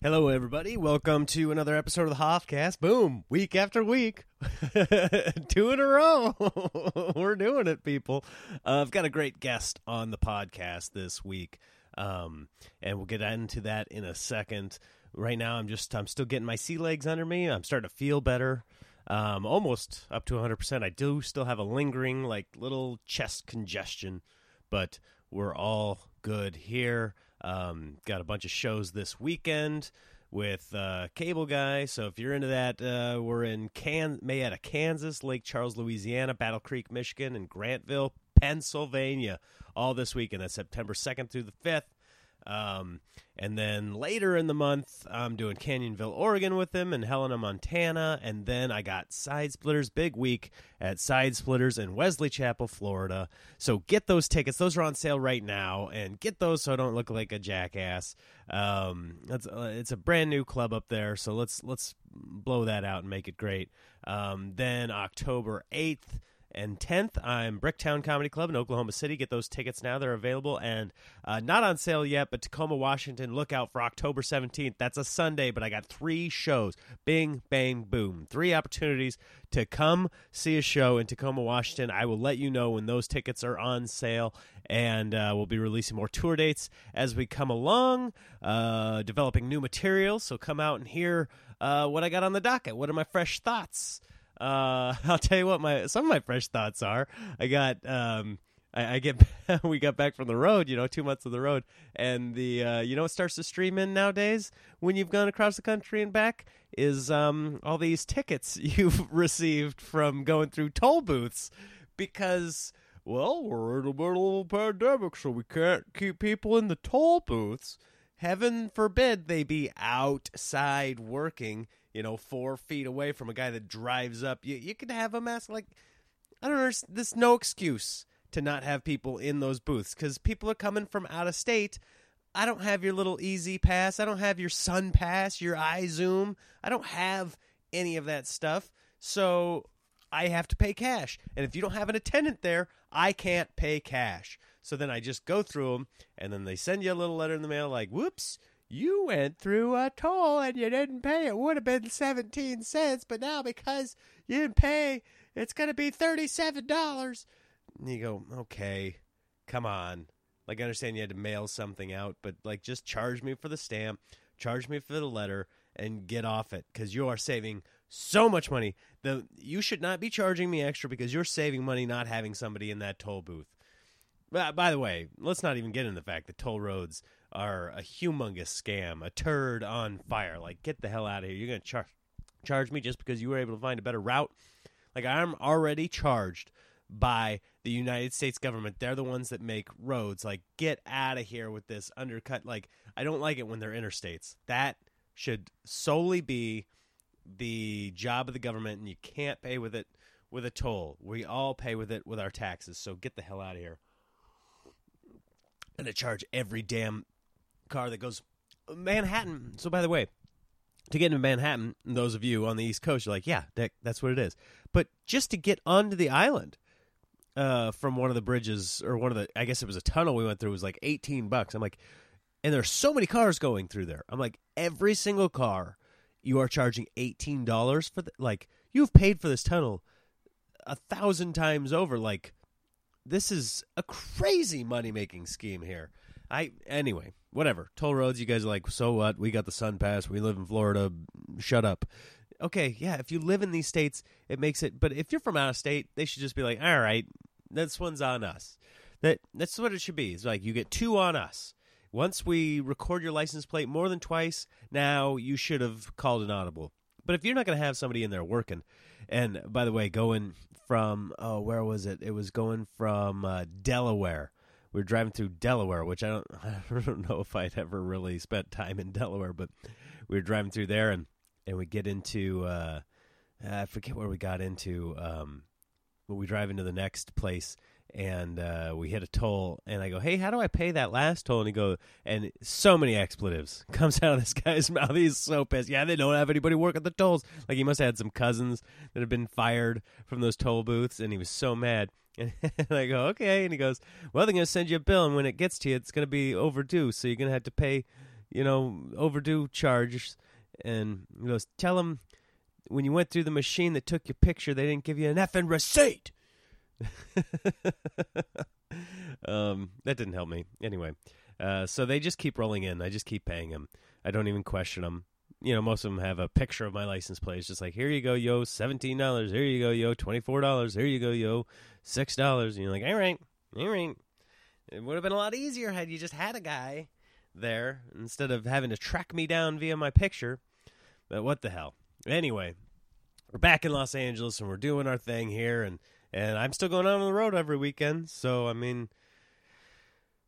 Hello, everybody. Welcome to another episode of the Hoffcast. Boom, week after week, two in a row. We're doing it, people. Uh, I've got a great guest on the podcast this week, um, and we'll get into that in a second. Right now, I'm just I'm still getting my sea legs under me. I'm starting to feel better, um, almost up to 100. percent I do still have a lingering like little chest congestion, but we're all good here. Um, got a bunch of shows this weekend with uh, Cable Guy. So if you're into that, uh, we're in Can- Mayetta, Kansas, Lake Charles, Louisiana, Battle Creek, Michigan, and Grantville, Pennsylvania, all this weekend. That's September 2nd through the 5th. Um, and then later in the month, I'm doing Canyonville, Oregon with them and Helena, Montana. And then I got Side Splitters big week at Side Splitters in Wesley Chapel, Florida. So get those tickets. Those are on sale right now and get those so I don't look like a jackass. Um, it's, uh, it's a brand new club up there. So let's, let's blow that out and make it great. Um, then October 8th, and 10th, I'm Bricktown Comedy Club in Oklahoma City. Get those tickets now; they're available and uh, not on sale yet. But Tacoma, Washington, look out for October 17th. That's a Sunday, but I got three shows. Bing, bang, boom! Three opportunities to come see a show in Tacoma, Washington. I will let you know when those tickets are on sale, and uh, we'll be releasing more tour dates as we come along, uh, developing new material. So come out and hear uh, what I got on the docket. What are my fresh thoughts? Uh, I'll tell you what my some of my fresh thoughts are. I got um, I, I get we got back from the road, you know, two months of the road, and the uh, you know what starts to stream in nowadays when you've gone across the country and back is um all these tickets you've received from going through toll booths because well we're in the middle of a pandemic so we can't keep people in the toll booths. Heaven forbid they be outside working you know, four feet away from a guy that drives up. You you could have a mask like I don't know. There's no excuse to not have people in those booths because people are coming from out of state. I don't have your little E-ZPass. I don't have your SunPass, your eye zoom. I don't have any of that stuff. So I have to pay cash. And if you don't have an attendant there, I can't pay cash. So then I just go through them, and then they send you a little letter in the mail like, whoops, you went through a toll and you didn't pay. It would have been 17 cents, but now because you didn't pay, it's going to be $37. And you go, okay, come on. Like, I understand you had to mail something out, but like, just charge me for the stamp, charge me for the letter, and get off it because you are saving so much money. The you should not be charging me extra because you're saving money not having somebody in that toll booth. But by the way, let's not even get into the fact that toll roads are a humongous scam, a turd on fire. Like, get the hell out of here. You're going to char- charge me just because you were able to find a better route? Like, I'm already charged by the United States government. They're the ones that make roads. Like, get out of here with this undercut. Like, I don't like it when they're interstates. That should solely be the job of the government, and you can't pay with it with a toll. We all pay with it with our taxes. So get the hell out of here. And to charge every damn car that goes Manhattan. So, by the way, to get into Manhattan, those of you on the East Coast, you're like, yeah, that, that's what it is. But just to get onto the island uh, from one of the bridges, or one of the, I guess it was a tunnel we went through, was like 18 bucks. I'm like, and there's so many cars going through there. I'm like, every single car, you are charging $18 for the, like, you've paid for this tunnel a thousand times over. Like, this is a crazy money making scheme here. I anyway, whatever. Toll roads, you guys are like, so what? We got the SunPass. We live in Florida. Shut up. Okay, yeah. If you live in these states, it makes it. But if you're from out of state, they should just be like, all right, this one's on us. That that's what it should be. It's like you get two on us. Once we record your license plate more than twice, now you should have called an audible. But if you're not going to have somebody in there working, and by the way, going from oh, where was it? It was going from uh, Delaware we were driving through Delaware, which I don't I don't know if I'd ever really spent time in Delaware, but we were driving through there and and we get into uh, I forget where we got into. Um, but we drive into the next place and uh, we hit a toll and I go, "Hey, how do I pay that last toll?" And he goes and so many expletives comes out of this guy's mouth. He's so pissed. Yeah, they don't have anybody work at the tolls. Like he must have had some cousins that have been fired from those toll booths, and he was so mad. And I go, okay. And he goes, well, they're going to send you a bill, and when it gets to you, it's going to be overdue. So you're going to have to pay, you know, overdue charge. And he goes, tell him when you went through the machine that took your picture, they didn't give you an effing receipt. um, that didn't help me. Anyway, uh, so they just keep rolling in. I just keep paying them. I don't even question them. You know, most of them have a picture of my license plate. It's just like, here you go, yo, seventeen dollars. Here you go, yo, twenty four dollars. Here you go, yo, six dollars. And you're like, all right, all right. It would have been a lot easier had you just had a guy there instead of having to track me down via my picture. But what the hell? Anyway, we're back in Los Angeles and we're doing our thing here, and and I'm still going out on the road every weekend. So I mean,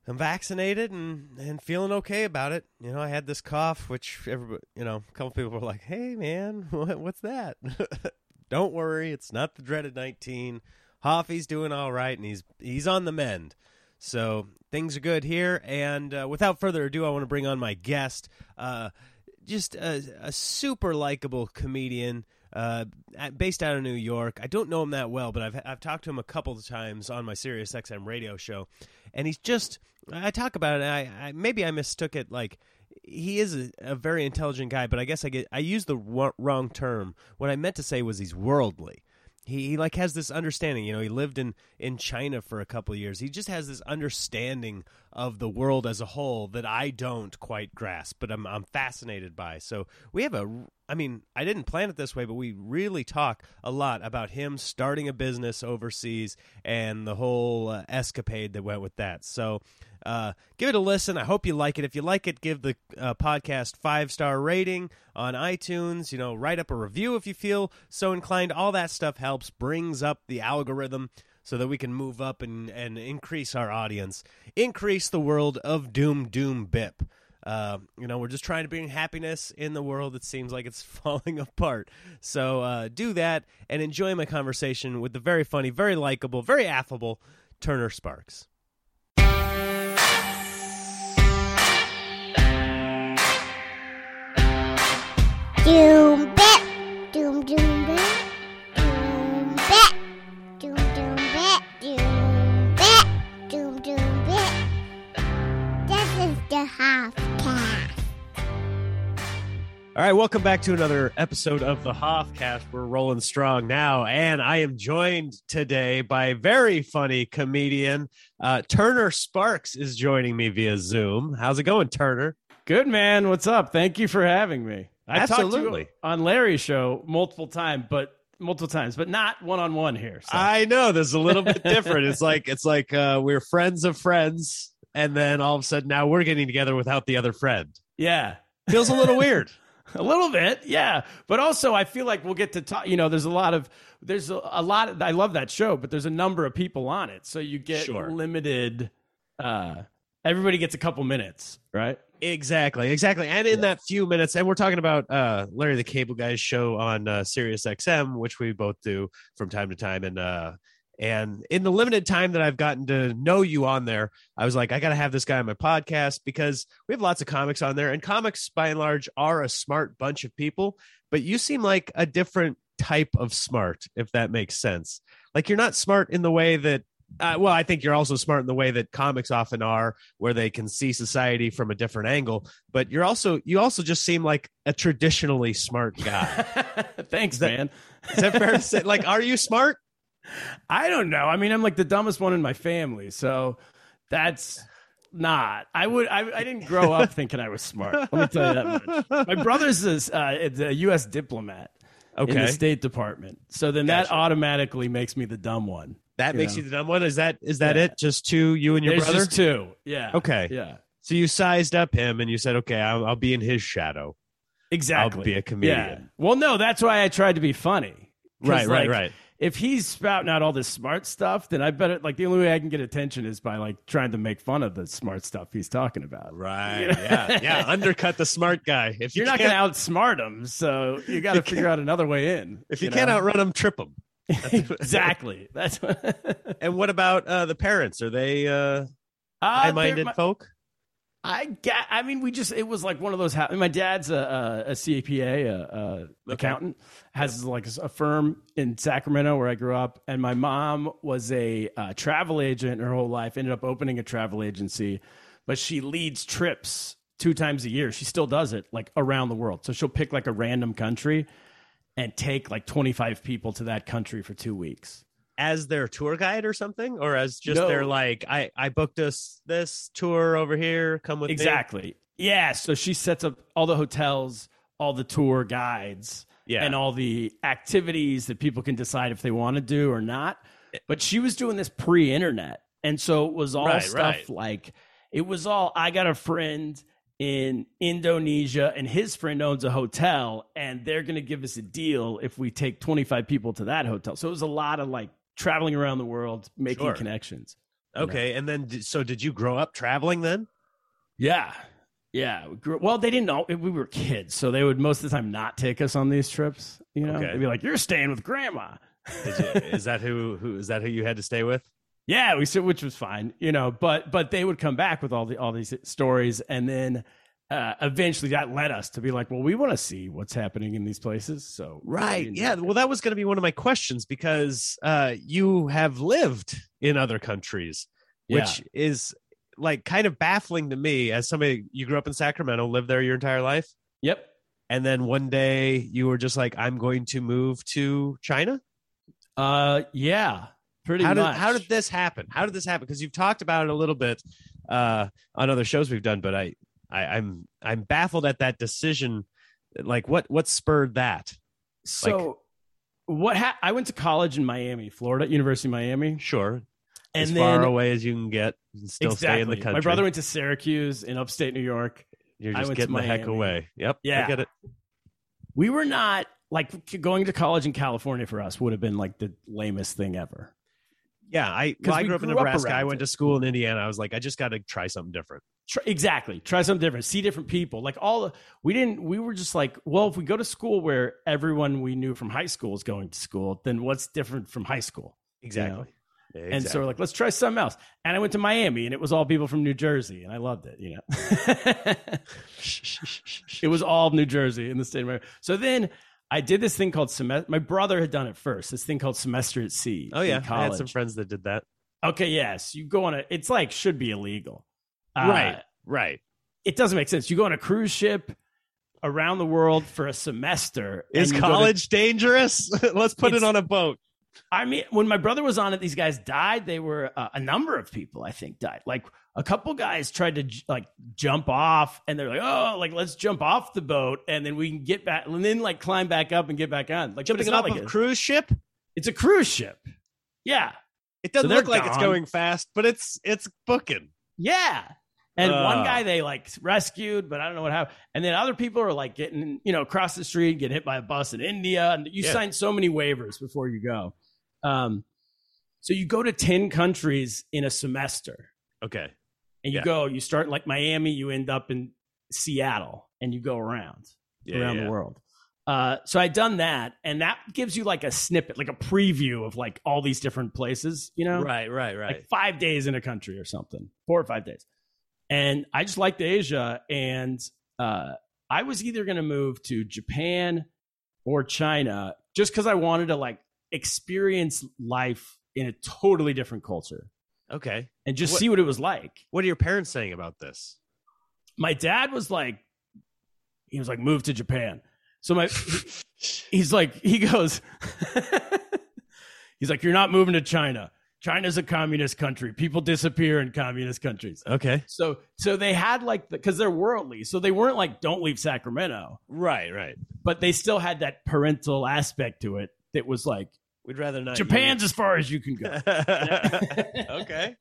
I'm vaccinated and and feeling okay about it. You know, I had this cough, which everybody, you know, a couple people were like, "Hey, man, what, what's that?" Don't worry, it's not the dreaded 19. Hoffy's doing all right, and he's he's on the mend. So things are good here. And uh, without further ado, I want to bring on my guest, uh, just a, a super likable comedian. Uh, based out of New York, I don't know him that well, but I've I've talked to him a couple of times on my Sirius XM radio show, and he's just I talk about it. I, I maybe I mistook it like he is a, a, very intelligent guy, but I guess I get I used the wrong term. What I meant to say was he's worldly he, he like has this understanding you know he lived in in china for a couple years he just has this understanding of the world as a whole that i don't quite grasp but i'm i'm fascinated by so we have a i mean i didn't plan it this way but we really talk a lot about him starting a business overseas and the whole uh, escapade that went with that so uh, give it a listen. I hope you like it. If you like it, give the uh, podcast five star rating on iTunes. You know, write up a review if you feel so inclined. All that stuff helps, brings up the algorithm so that we can move up and, and increase our audience, increase the world of Doom Doom Bip. Uh, you know, we're just trying to bring happiness in the world that seems like it's falling apart. So uh, do that and enjoy my conversation with the very funny, very likable, very affable Turner Sparks. Doom All right, welcome back to another episode of the Hoffcast. We're rolling strong now, and I am joined today by a very funny comedian. Uh, Turner Sparks is joining me via Zoom. How's it going, Turner? Good man. What's up? Thank you for having me. I Absolutely. talked to you on Larry's show multiple times, but multiple times, but not one on one here. So. I know this is a little bit different. it's like it's like uh, we're friends of friends, and then all of a sudden now we're getting together without the other friend. Yeah, feels a little weird. a little bit, yeah. But also, I feel like we'll get to talk. You know, there's a lot of there's a, a lot. Of, I love that show, but there's a number of people on it, so you get sure. limited. Uh, everybody gets a couple minutes, right? Exactly, exactly. And in that few minutes, and we're talking about uh, Larry the Cable Guy's show on uh, Sirius XM, which we both do from time to time. And uh, and in the limited time that I've gotten to know you on there, I was like, I got to have this guy on my podcast because we have lots of comics on there, and comics by and large are a smart bunch of people. But you seem like a different type of smart, if that makes sense. Like you're not smart in the way that uh, well, I think you're also smart in the way that comics often are, where they can see society from a different angle. But you're also you also just seem like a traditionally smart guy. Thanks, is that, man. is that fair to say? Like, are you smart? I don't know. I mean, I'm like the dumbest one in my family, so that's not. I would. I, I didn't grow up thinking I was smart. Let me tell you that much. My brother's a, uh, a U.S. diplomat okay. in the State Department, so then Gotcha. that automatically makes me the dumb one. That You makes know. you the dumb one. Is that is that Yeah. it? Just two, you and your There's brother. just two. Yeah. Okay. Yeah. So you sized up him and you said, okay, I'll, I'll be in his shadow. Exactly. I'll be a comedian. Yeah. Well, no, that's why I tried to be funny. Right, right, like, right. If he's spouting out all this smart stuff, then I bet it, like the only way I can get attention is by like trying to make fun of the smart stuff he's talking about. Right. Yeah. Yeah. Undercut the smart guy. If you You're not can't- going to outsmart him, so you got to figure out another way in. if you, know? can't outrun him, trip him. exactly. That's what, And what about uh, the parents? Are they uh, Uh, high-minded my- folk? I get. I mean, we just. It was like one of those. My dad's a, a, a CPA, a, a accountant, has like a firm in Sacramento where I grew up, and my mom was a uh, travel agent her whole life. Ended up opening a travel agency, but she leads trips two times a year. She still does it like around the world. So she'll pick like a random country and take like 25 people to that country for two weeks. As their tour guide or something, or as just No. their like, I I booked us this tour over here. Come with me. Exactly. Yeah. So she sets up all the hotels, all the tour guides, Yeah. and all the activities that people can decide if they want to do or not. Eh. But she was doing this pre internet. And so it was all Right, stuff right. like, it was all, I got a friend in Indonesia and his friend owns a hotel and they're going to give us a deal if we take 25 people to that hotel. So it was a lot of like traveling around the world, making Sure. connections. Okay, and then so did you grow up traveling then? Yeah. Yeah. We grew, well, they didn't know we were kids, so they would most of the time not take us on these trips. You know, Okay. they'd be like, "You're staying with grandma." You, is that who who is that who you had to stay with? Yeah, we said, which was fine, you know. But but they would come back with all the all these stories, and then uh, eventually that led us to be like, well, we want to see what's happening in these places. So Right. Yeah. Well, that was going to be one of my questions because uh, you have lived in other countries, Yeah. which is like kind of baffling to me as somebody you grew up in Sacramento, lived there your entire life, Yep. and then one day you were just like, "I'm going to move to China." Uh, yeah. Pretty how did how did this happen? How did this happen? Because you've talked about it a little bit uh, on other shows we've done, but I, I I'm I'm baffled at that decision. Like, what what spurred that? So what? Ha- I went to college in Miami, Florida, University of Miami, Sure, and as then far away as you can get, and still exactly. stay in the country. My brother went to Syracuse in upstate New York. You're just getting the heck away. Yep. Yeah. I get it. We were not like going to college in California for us would have been like the lamest thing ever. Yeah. I, well, I we grew up in grew up Nebraska. I went it. to school in Indiana. I was like, I just got to try something different. Try, exactly. Try something different. See different people. Like all the, we didn't, we were just like, well, if we go to school where everyone we knew from high school is going to school, then what's different from high school? Exactly. Yeah, And so we're like, let's try something else. And I went to Miami and it was all people from New Jersey and I loved it, you know. it was all New Jersey in the state of America. So then I did this thing called semester. My brother had done it first. This thing called semester at sea. oh in yeah, I had some friends that did that. Okay, yes, you go on a. It's like should be illegal, Uh, right. Right. It doesn't make sense. You go on a cruise ship around the world for a semester. Is go to- college dangerous? Let's put it on a boat. I mean, when my brother was on it, these guys died. They were uh, a number of people, I think, died. Like a couple guys tried to like jump off, and they're like, "Oh, like let's jump off the boat, and then we can get back, and then like climb back up and get back on." Like Jumping it's off like a, cruise ship. it's a cruise ship. Yeah, It doesn't they're look like it's gone. going fast, but it's it's booking. Yeah. And one guy they like rescued, but I don't know what happened. And then other people are like getting, you know, across the street, get hit by a bus in India. And you Yeah. sign so many waivers before you go. Um, so you go to 10 countries in a semester Okay. And you Yeah. go, you start like Miami, you end up in Seattle and you go around Yeah, around yeah. the world. Uh, so I'd done that, and that gives you like a snippet, like a preview of like all these different places, you know? Right. Right. Right. like five days in a country or something, four or five days. And I just liked Asia, and uh, I was either going to move to Japan or China just because I wanted to like experience life in a totally different culture okay. and just What- see what it was like. What are your parents saying about this? My dad was like, he was like, move to Japan. So my, he's like, he goes, he's like, you're not moving to China. China's a communist country. People disappear in communist countries. Okay. So so they had like because they're worldly, so they weren't like don't leave Sacramento, Right. Right. but they still had that parental aspect to it that was like We'd rather not. Japan's as far as you can go. okay.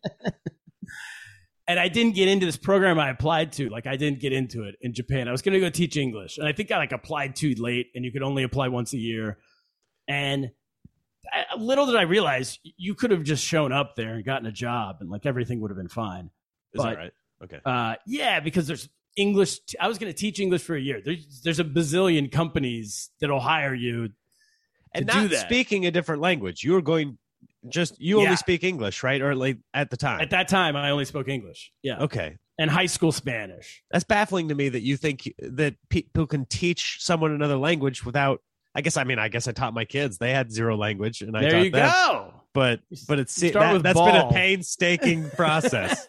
and I didn't get into this program I applied to. Like I didn't get into it in Japan. I was going to go teach English, and I think I like applied too late, and you could only apply once a year. And I, little did I realize you could have just shown up there and gotten a job, and like everything would have been fine. Is that right? Okay. Uh, yeah, because there's English. I was going to teach English for a year. There's there's a bazillion companies that'll hire you. And not speaking a different language. You were going just you Yeah. only speak English, right? Or like at the time. At that time, I only spoke English. Yeah, okay. and high school Spanish. That's baffling to me that you think that people can teach someone another language without. I guess I mean I guess I taught my kids. They had zero language, and I there taught you them. go. But but it's that, with that's been a painstaking process.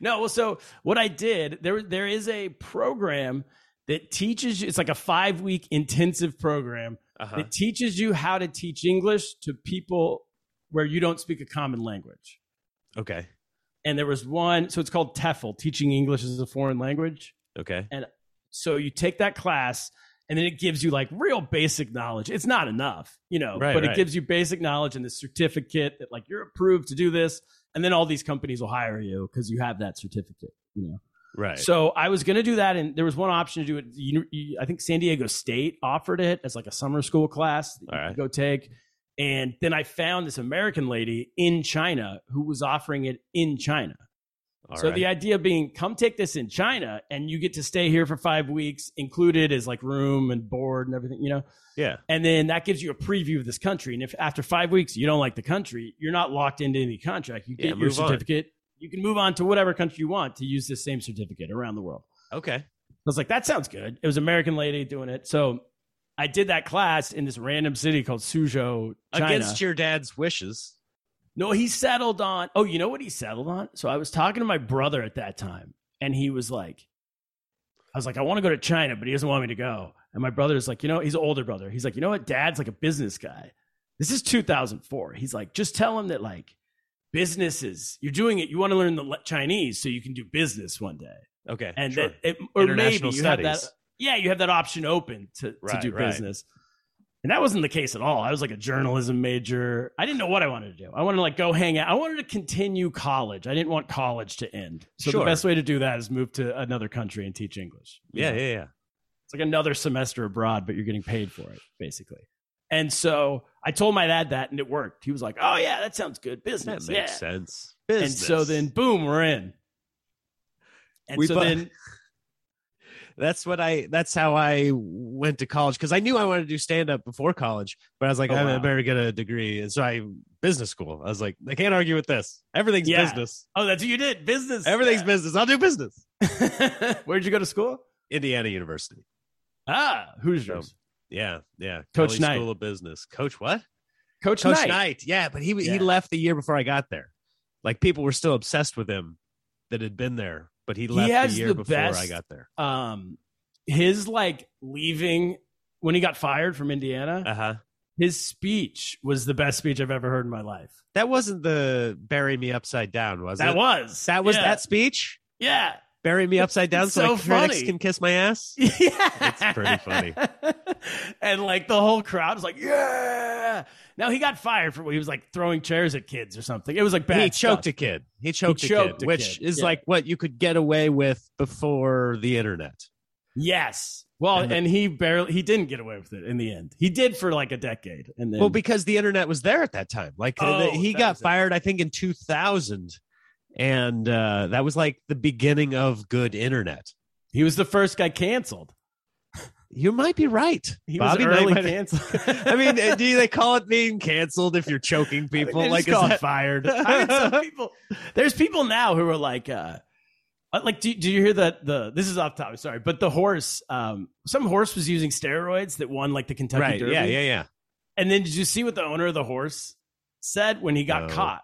no, well, so what I did there there is a program that teaches you. It's like a five week intensive program Uh-huh. that teaches you how to teach English to people where you don't speak a common language. Okay. And there was one, so it's called TEFL, teaching English as a foreign language. Okay. And so you take that class and then it gives you like real basic knowledge. It's not enough, you know, Right, but right. it gives you basic knowledge and the certificate that like you're approved to do this. And then all these companies will hire you because you have that certificate, you know. Right. So I was going to do that, and there was one option to do it. You, you, I think San Diego State offered it as like a summer school class that you All could right. go take. And then I found this American lady in China who was offering it in China. All so right. the idea being, come take this in China, and you get to stay here for five weeks, included as like room and board and everything, you know. yeah. And then that gives you a preview of this country. And if after five weeks you don't like the country, you're not locked into any contract. You Yeah, get your certificate, on. You can move on to whatever country you want to use this same certificate around the world. Okay. I was like, that sounds good. It was American lady doing it. So I did that class in this random city called Suzhou, China. Against your dad's wishes. no, he settled on. Oh, you know what he settled on? So I was talking to my brother at that time, and he was like, I was like, I want to go to China, but he doesn't want me to go. And my brother's like, you know, he's an older brother. He's like, you know what? Dad's like a business guy. This is 2004. He's like, just tell him that like businesses, you're doing it. You want to learn the Chinese so you can do business one day. Okay. and sure. that it, or maybe International you have studies. that. Yeah, you have that option open to, to Right, do right. business. And that wasn't the case at all. I was like a journalism major. I didn't know what I wanted to do. I wanted to like go hang out. I wanted to continue college. I didn't want college to end. So Sure. the best way to do that is move to another country and teach English. Yeah, know? yeah, yeah. It's like another semester abroad, but you're getting paid for it, basically. And so I told my dad that, and it worked. He was like, "Oh yeah, that sounds good, Business That makes yeah. sense. And so then, boom, we're in. And We so bu- then, that's what I that's how I went to college because I knew I wanted to do stand up before college, but I was like, Oh, I wow. better get a degree. And so I business school. I was like, I can't argue with this. Everything's Yeah. business. oh, that's what you did, business. Everything's Yeah. business. I'll do business. Where'd you go to school? Indiana University. Ah, Hoosiers. Yeah, yeah. Coach Kelly Knight. School of Business. Coach what? Coach, Coach Knight. Knight. Yeah, but he Yeah. he left the year before I got there. Like people were still obsessed with him that had been there, but he left has the year the before best- I got there. Um, his like leaving when he got fired from Indiana. Uh huh. his speech was the best speech I've ever heard in my life. That wasn't the bury me upside down, was That it? That was That was yeah. that speech. Yeah, Bury me upside down It's so, so like critics can kiss my ass. yeah, It's pretty funny. and like the whole crowd was like, "Yeah!" Now he got fired for what he was like throwing chairs at kids or something. It was like bad. he choked a kid. He choked, choked a a kid, which kid, is yeah. like what you could get away with before the internet. Yes. Well, And and, he barely he didn't get away with it in the end. He did for like a decade, and then Well, because the internet was there at that time. Like uh, Oh, the- he got was it. fired, I think, in 2000. And uh, that was like the beginning of good internet. he was the first guy canceled. You might be right. He Bobby was early canceled. I mean, uh, do they call it being canceled if you're choking people? They like, just is it fired. I mean, some people. There's people now who are like, uh, uh, like, do, do you hear that? The this is off topic. Sorry, but the horse, um, some horse was using steroids that won like the Kentucky right? Derby. Yeah, yeah, yeah. And then did you see what the owner of the horse said when he got No. caught?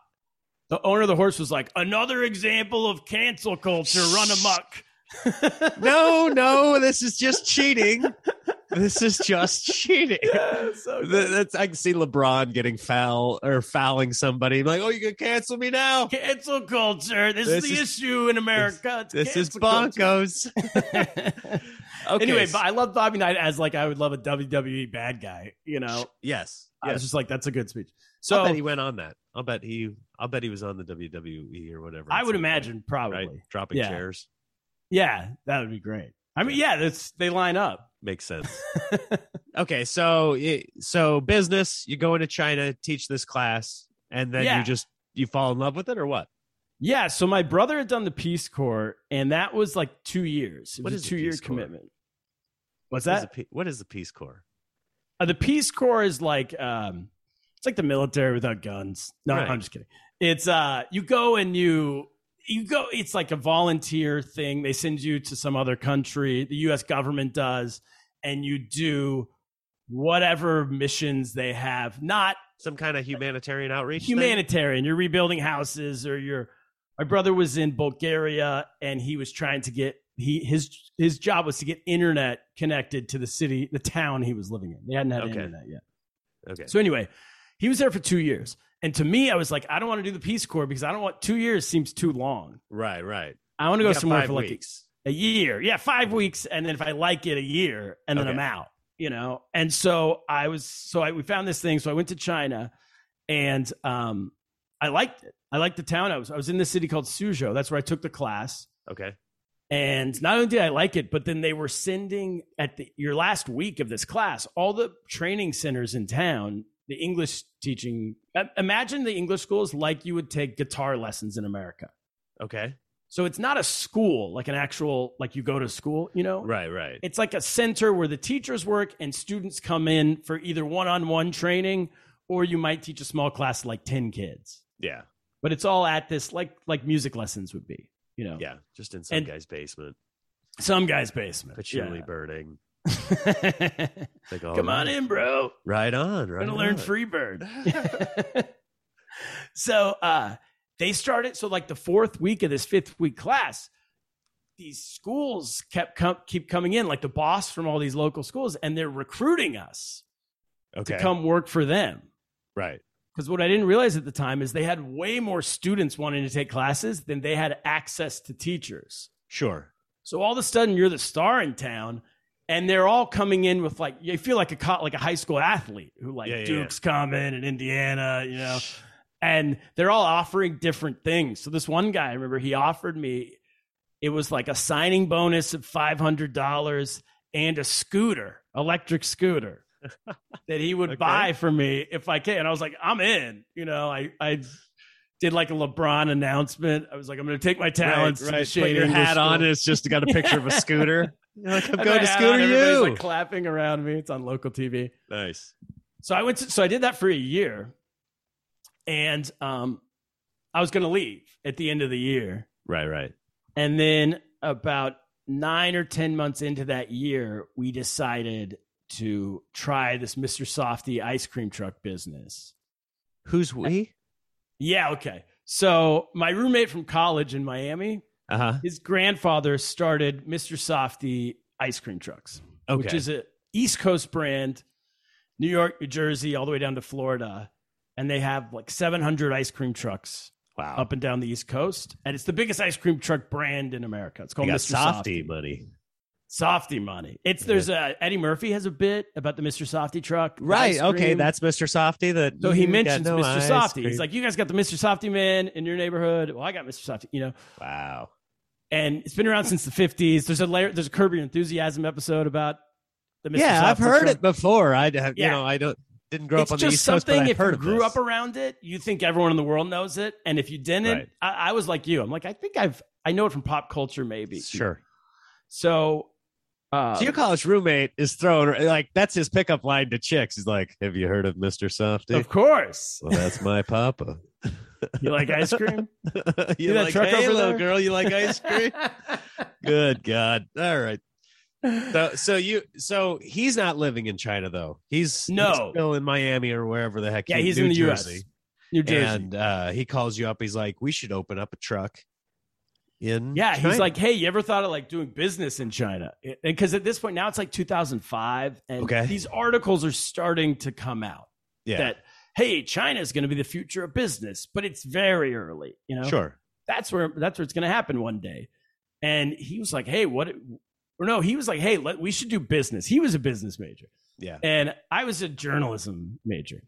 The owner of the horse was like, another example of cancel culture run amok. No, no, this is just cheating. This is just cheating. Yeah, so That's I can see LeBron getting foul or fouling somebody. Like, oh, you can cancel me now. Cancel culture. This, This is the is- issue in America. It's This is bonkos. Okay, anyway, but I love Bobby Knight as like I would love a WWE bad guy. You know, yes, I was just like, that's a good speech. So bet he went on that. I'll bet he. I'll bet he was on the WWE or whatever. I would some point, imagine probably. right? Dropping Yeah. chairs Yeah, that would be great. I mean, yeah, that's they line up. makes sense. okay, so so business. You go into China, teach this class, and then Yeah. you just you fall in love with it, or what? Yeah, so my brother had done the Peace Corps, and that was like two years. It What was is a two year Corps? commitment. What's What is, that? what is the Peace Corps? Uh, the Peace Corps is like um, it's like the military without guns. No, Right. I'm just kidding. It's uh, you go and you you go. It's like a volunteer thing. They send you to some other country. The U.S. government does, and you do whatever missions they have. Not Some kind of humanitarian outreach. thing? humanitarian. You're rebuilding houses, or you're My brother was in Bulgaria and he was trying to get he his his job was to get internet connected to the city, the town he was living in. They hadn't had Okay. internet yet. Okay. So anyway, he was there for two years. And to me, I was like, I don't want to do the Peace Corps because I don't want two years seems too long. right, right. I want to go somewhere for like weeks. a year. Yeah, five weeks. And then if I like it, a year, and then Okay. I'm out, you know? And so I was, so I, we found this thing. So I went to China and um, I liked it. I liked the town. I was, I was in this city called Suzhou. That's where I took the class. Okay. And not only did I like it, but then they were sending at the, your last week of this class, all the training centers in town, the English teaching. Imagine the English schools like you would take guitar lessons in America. Okay. So it's not a school, like an actual, like you go to school, you know? Right, right. It's like a center where the teachers work and students come in for either one on one training or you might teach a small class like 10 kids. Yeah. But it's all at this, like, like music lessons would be, you know? Yeah. Just in some And- guy's basement. Some guy's basement. Patchouli burning. Yeah. Like, all Come on in, bro. Right on. Right Gonna on. learn Freebird. so uh they started so like the fourth week of this fifth week class, these schools kept com- keep coming in, like the boss from all these local schools, and they're recruiting us Okay. to come work for them. Right. Because what I didn't realize at the time is they had way more students wanting to take classes than they had access to teachers. Sure. So all of a sudden, you're the star in town, and they're all coming in with like you feel like a like a high school athlete who like Yeah, yeah, Duke's coming and Indiana, you know, and they're all offering different things. So this one guy, I remember, he offered me it was like a signing bonus of five hundred dollars and a scooter, electric scooter. that he would Okay. buy for me if I can. And I was like, I'm in. You know, I I did like a LeBron announcement. I was like, I'm going to take my talents. Right, right. Put your hat on. School. It's just got a picture of a scooter. You're like, I'm going to scooter on, you. Like clapping around me. It's on local TV. nice. So I went. To, so I did that for a year, and um, I was going to leave at the end of the year, Right, right. and then about nine or ten months into that year, we decided to try this Mr. Softee ice cream truck business. Who's we? Yeah. Okay. So my roommate from college in Miami, Uh huh. his grandfather started Mr. Softee ice cream trucks. Okay. which is a East Coast brand, New York, New Jersey, all the way down to Florida. And they have like 700 ice cream trucks wow. up and down the East Coast. And it's the biggest ice cream truck brand in America. It's called Mr. Softee Softy. money. Softy money. It's there's a Eddie Murphy has a bit about the Mr. Softee truck. Right. Okay. That's Mr. Softee. That so he mentions no Mr. Softee. cream. He's like, you guys got the Mr. Softee man in your neighborhood. Well, I got Mr. Softee, you know. wow. And it's been around since the 50s. There's a layer, there's a Curb Your Enthusiasm episode about the Mr. Yeah, I've heard truck. it before. I have, you know, I don't didn't grow it's up on the East Coast, something if you grew this. up around it, you think everyone in the world knows it, and if you didn't, Right. I, I was like you. I'm like, I think I've I know it from pop culture, maybe. Sure. So, uh, So your college roommate is throwing like that's his pickup line to chicks. He's like, "Have you heard of Mr. Softee?" of course, Well, that's my papa. you like ice cream. you that like, truck hey, over little there?" girl, you like ice cream? Good God! All right. So, so you, so he's not living in China though. He's he's No. still in Miami or wherever the heck. yeah, he- he's New in the Jersey. U.S. New Jersey. and uh, he calls you up. He's like, "We should open up a truck." In yeah, China." he's like, hey, you ever thought of like doing business in China? Because at this point now it's like 2005, and Okay. these articles are starting to come out "Yeah, that hey, China is going to be the future of business, but it's very early. You know, sure, that's where that's where it's going to happen one day. And he was like, "Hey, what?" Or no, he was like, "Hey, let, we should do business." He was a business major, yeah, and I was a journalism major.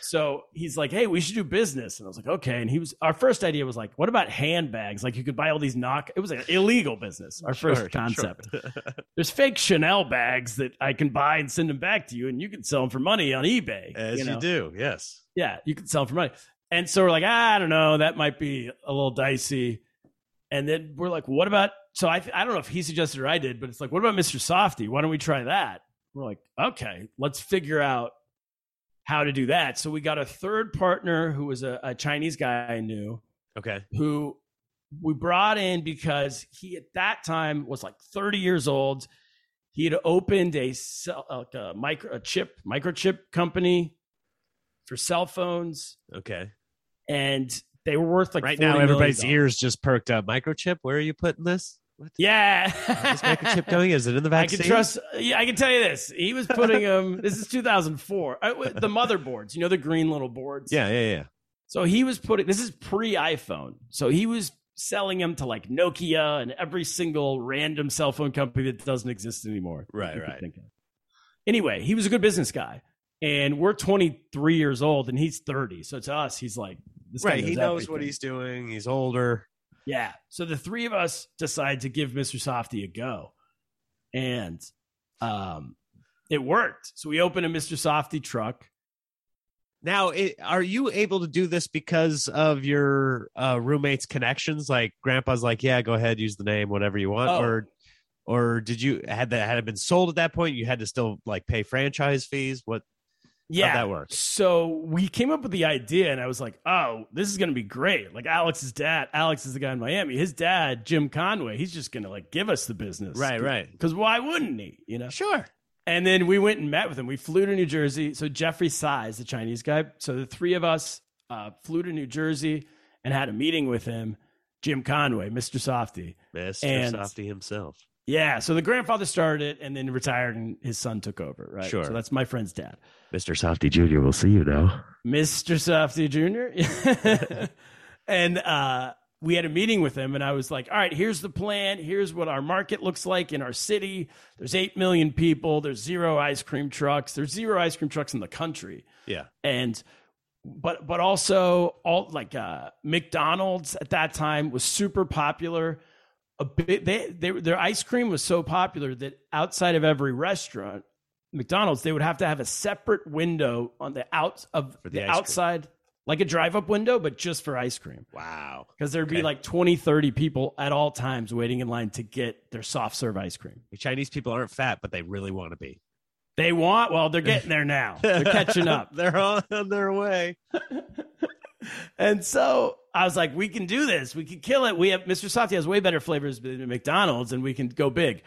So he's like, "Hey, we should do business," and I was like, "Okay." And he was our first idea was like, "What about handbags? Like you could buy all these knock." It was an illegal business. Our first concept. sure. There's fake Chanel bags that I can buy and send them back to you, and you can sell them for money on eBay. As you, know? do, yes. Yeah, you can sell them for money. And so we're like, ah, I don't know, that might be a little dicey. And then we're like, what about? So I, I don't know if he suggested or I did, but it's like, what about Mr. Softee? Why don't we try that? We're like, okay, let's figure out how to do that. So we got a third partner who was a, a Chinese guy I knew Okay, who we brought in because he at that time was like 30 years old. He had opened a cell, like a micro a chip microchip company for cell phones okay, and They were worth like right $40 now, everybody's ears just perked up. Microchip, where are you putting this? What Yeah, is microchip going? Is it in the I can trust. Yeah, I can tell you this. He was putting them. this is 2004. Uh, The motherboards, you know, the green little boards. Yeah, yeah, yeah. So he was putting. This is pre iPhone. So he was selling them to like Nokia and every single random cell phone company that doesn't exist anymore. Right, right. Anyway, he was a good business guy, and we're 23 years old, and he's 30. So to us, he's like, Right. He knows what he's doing. He's older. Yeah. So the three of us decide to give Mr. Softee a go. And um it worked. So we opened a Mr. Softee truck. Now, it, are you able to do this because of your uh, roommate's connections? Like, Grandpa's like, "Yeah, go ahead, use the name, whatever you want," Oh. or, or did you had that had it been sold at that point? You had to still like pay franchise fees. What? Yeah. that works. So we came up with the idea and I was like, oh, this is gonna be great. Like Alex's dad, Alex is the guy in Miami. His dad, Jim Conway, he's just gonna like give us the business. Right, right. Because why wouldn't he? You know? Sure. And then we went and met with him. We flew to New Jersey. So Jeffrey Size, the Chinese guy. So the three of us uh, flew to New Jersey and had a meeting with him. Jim Conway, Mr. Softee. Mr. And- Softee himself. Yeah. So the grandfather started it and then retired, and his son took over. Right. Sure. So that's my friend's dad, Mr. Softee Jr. will see you now. Mr. Softee Jr. and uh, we had a meeting with him, and I was like, "All right, here's the plan. Here's what our market looks like in our city. There's eight million people. There's zero ice cream trucks. There's zero ice cream trucks in the country." Yeah. and but but also all like uh McDonald's at that time was super popular. A bit they, they their ice cream was so popular that outside of every restaurant, McDonald's they would have to have a separate window on the out of For the, the ice cream. outside like a drive up window but just for ice cream Wow. because there'd be like 20 30 people at all times waiting in line to get their soft serve ice cream. the Chinese people aren't fat, but they really want to be. They want well they're getting there now. They're catching up. They're on their way. And so I was like, we can do this. We can kill it. We have Mr. Softee has way better flavors than McDonald's, and we can go big.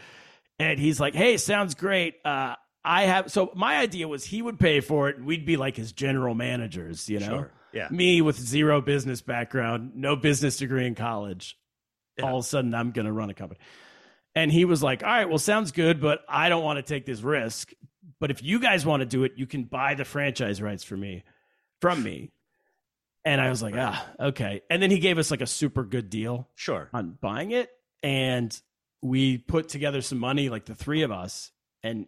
And he's like, hey, sounds great. Uh, I have so my idea was he would pay for it, and we'd be like his general managers, you know. Sure. Yeah. Me with zero business background, no business degree in college. Yeah. All of a sudden, I'm going to run a company. And he was like, all right, well, sounds good, but I don't want to take this risk. But if you guys want to do it, you can buy the franchise rights for me, from me. And I was like, ah, okay. And then he gave us like a super good deal Sure. on buying it. And we put together some money, like the three of us, and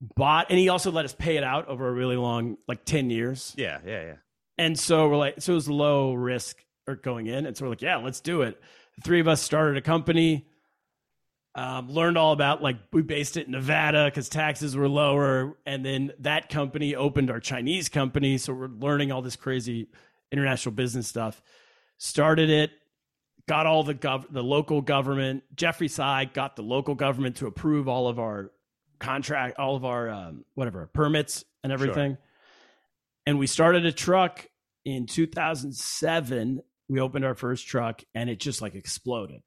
bought. And he also let us pay it out over a really long, like 10 years. Yeah, yeah, yeah. And so we're like, so it was low risk or going in. And so we're like, yeah, let's do it. The three of us started a company, um, learned all about like we based it in Nevada because taxes were lower. And then that company opened our Chinese company. So we're learning all this crazy international business stuff. Started it, got all the gov- the local government. Jeffrey Sy got the local government to approve all of our contract, all of our um, whatever permits and everything. And we started a truck in 2007. We opened our first truck, and it just like exploded.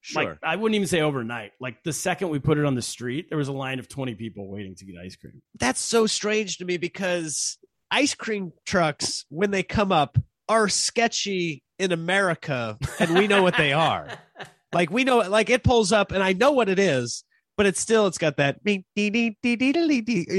Sure. Like I wouldn't even say overnight. Like the second we put it on the street, there was a line of 20 people waiting to get ice cream. That's so strange to me because ice cream trucks, when they come up, are sketchy in America, and we know what they are. Like we know, like it pulls up, and I know what it is, but it's still it's got that you